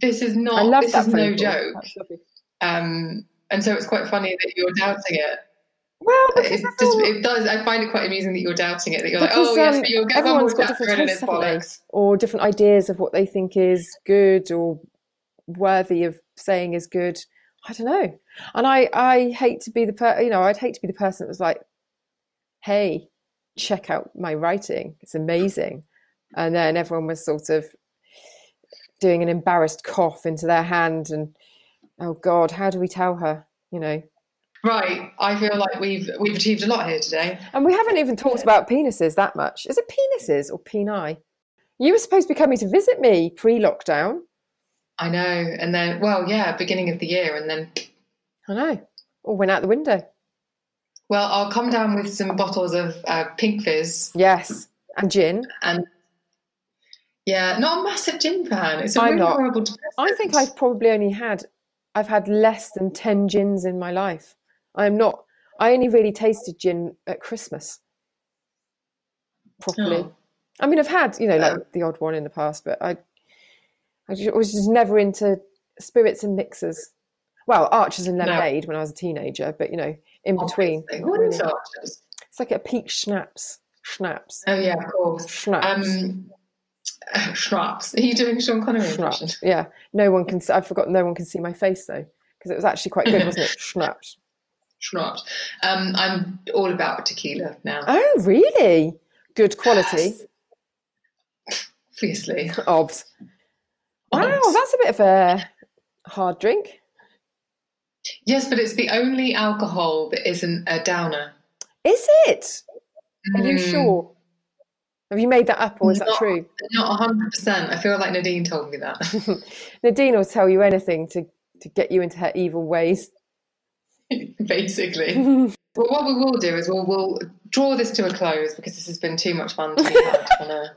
Speaker 1: this is not, this is no joke. Um, and so it's quite funny that you're doubting it.
Speaker 2: Well,
Speaker 1: It just it does. I find it quite amusing that you're doubting it. That you're like,
Speaker 2: Because,
Speaker 1: oh yes,
Speaker 2: um,
Speaker 1: but you'll get
Speaker 2: everyone's got different tastes,
Speaker 1: it's
Speaker 2: haven't they?
Speaker 1: bollocks.
Speaker 2: or different ideas of what they think is good or worthy of saying is good. I don't know. And I, I hate to be the per, you know, I'd hate to be the person that was like, "Hey, check out my writing; it's amazing," and then everyone was sort of doing an embarrassed cough into their hand, and oh God, how do we tell her? You know.
Speaker 1: Right. I feel like we've we've achieved a lot here today.
Speaker 2: And we haven't even talked about penises that much. Is it penises or peni? You were supposed to be coming to visit me pre-lockdown.
Speaker 1: I know. And then, well, yeah, beginning of the year, and then,
Speaker 2: I know. All went out the window.
Speaker 1: well, I'll come down with some bottles of uh, pink fizz,
Speaker 2: Yes. And gin.
Speaker 1: and yeah, not a massive gin fan. It's a
Speaker 2: I'm
Speaker 1: really
Speaker 2: not.
Speaker 1: horrible. Depressant.
Speaker 2: I think I've probably only had I've had less than 10 gins in my life. I'm not I only really tasted gin at Christmas. Properly.
Speaker 1: Oh.
Speaker 2: I mean I've had, you know, like the odd one in the past, but I I was just never into spirits and mixers. Well, Archers and
Speaker 1: No.
Speaker 2: lemonade when I was a teenager, but you know, in between.
Speaker 1: What
Speaker 2: really.
Speaker 1: is Archers?
Speaker 2: It's like a peach schnapps. Schnapps.
Speaker 1: Oh yeah, of course.
Speaker 2: Schnapps.
Speaker 1: Um, Schnaps. Are you doing Sean Connery impression?
Speaker 2: Schnapps. Yeah. No one can see, I forgot no one can see my face though. Because it was actually quite good, wasn't it? Schnapps.
Speaker 1: Schnaps. Um, I'm all about tequila now.
Speaker 2: Oh, really? Good quality.
Speaker 1: Obviously.
Speaker 2: Obs. Wow, that's a bit of a hard drink.
Speaker 1: Yes, but it's the only alcohol that isn't a downer.
Speaker 2: Is it? Are you
Speaker 1: Mm,
Speaker 2: sure? Have you made that up or is that true?
Speaker 1: Not 100%. I feel like Nadine told me that.
Speaker 2: Nadine will tell you anything to, to get you into her evil ways.
Speaker 1: Basically. Well, what we will do is we'll, we'll draw this to a close because this has been too much fun to be had on a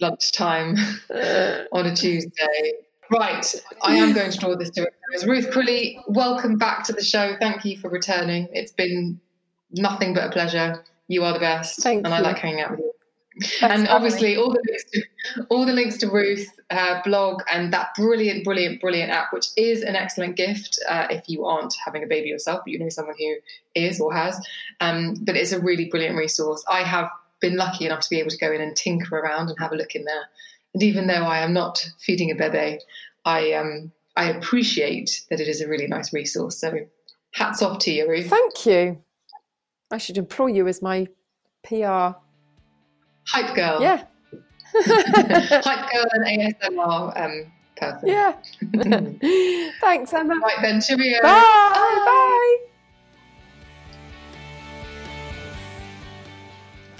Speaker 1: lunchtime uh. on a Tuesday. Right, I am going to draw this to a close. Ruth Crilly, welcome back to the show. Thank you for returning. It's been nothing but a pleasure. You are the best,
Speaker 2: Thank
Speaker 1: and I like hanging out with you.
Speaker 2: Thanks
Speaker 1: and obviously, all the links to all the links to Ruth uh, blog and that brilliant, brilliant, brilliant app, which is an excellent gift uh, if you aren't having a baby yourself, but you know someone who is or has. Um, but it's a really brilliant resource. I have been lucky enough to be able to go in and tinker around and have a look in there. And even though I am not feeding a bebe, I um, I appreciate that it is a really nice resource. So hats off to you, Ruth.
Speaker 2: Thank you. I should employ you as my PR.
Speaker 1: Hype girl.
Speaker 2: Yeah.
Speaker 1: Hype girl and ASMR um, person.
Speaker 2: Yeah. Thanks, Emma.
Speaker 1: Right then, cheerio.
Speaker 2: Bye. Bye.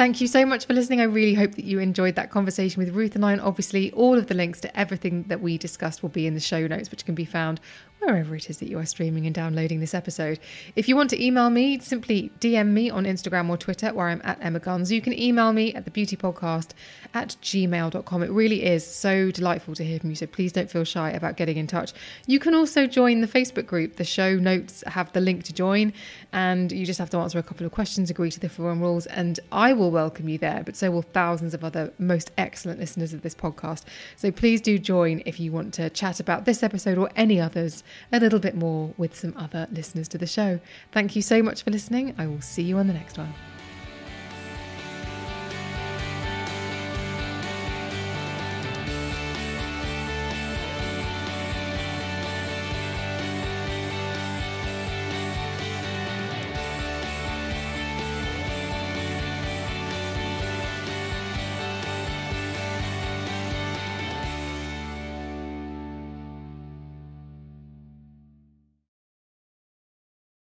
Speaker 1: Thank you so much for listening. I really hope that you enjoyed that conversation with Ruth and I. And obviously, all of the links to everything that we discussed will be in the show notes, which can be found wherever it is that you are streaming and downloading this episode. If you want to email me, simply DM me on Instagram or Twitter, where I'm at Emma Guns. You can email me at thebeautypodcast at gmail.com. It really is so delightful to hear from you, so please don't feel shy about getting in touch. You can also join the Facebook group. The show notes have the link to join, and you just have to answer a couple of questions, agree to the forum rules, and I will welcome you there, but so will thousands of other most excellent listeners of this podcast. So please do join if you want to chat about this episode or any others a little bit more with some other listeners to the show. Thank you so much for listening. I will see you on the next one.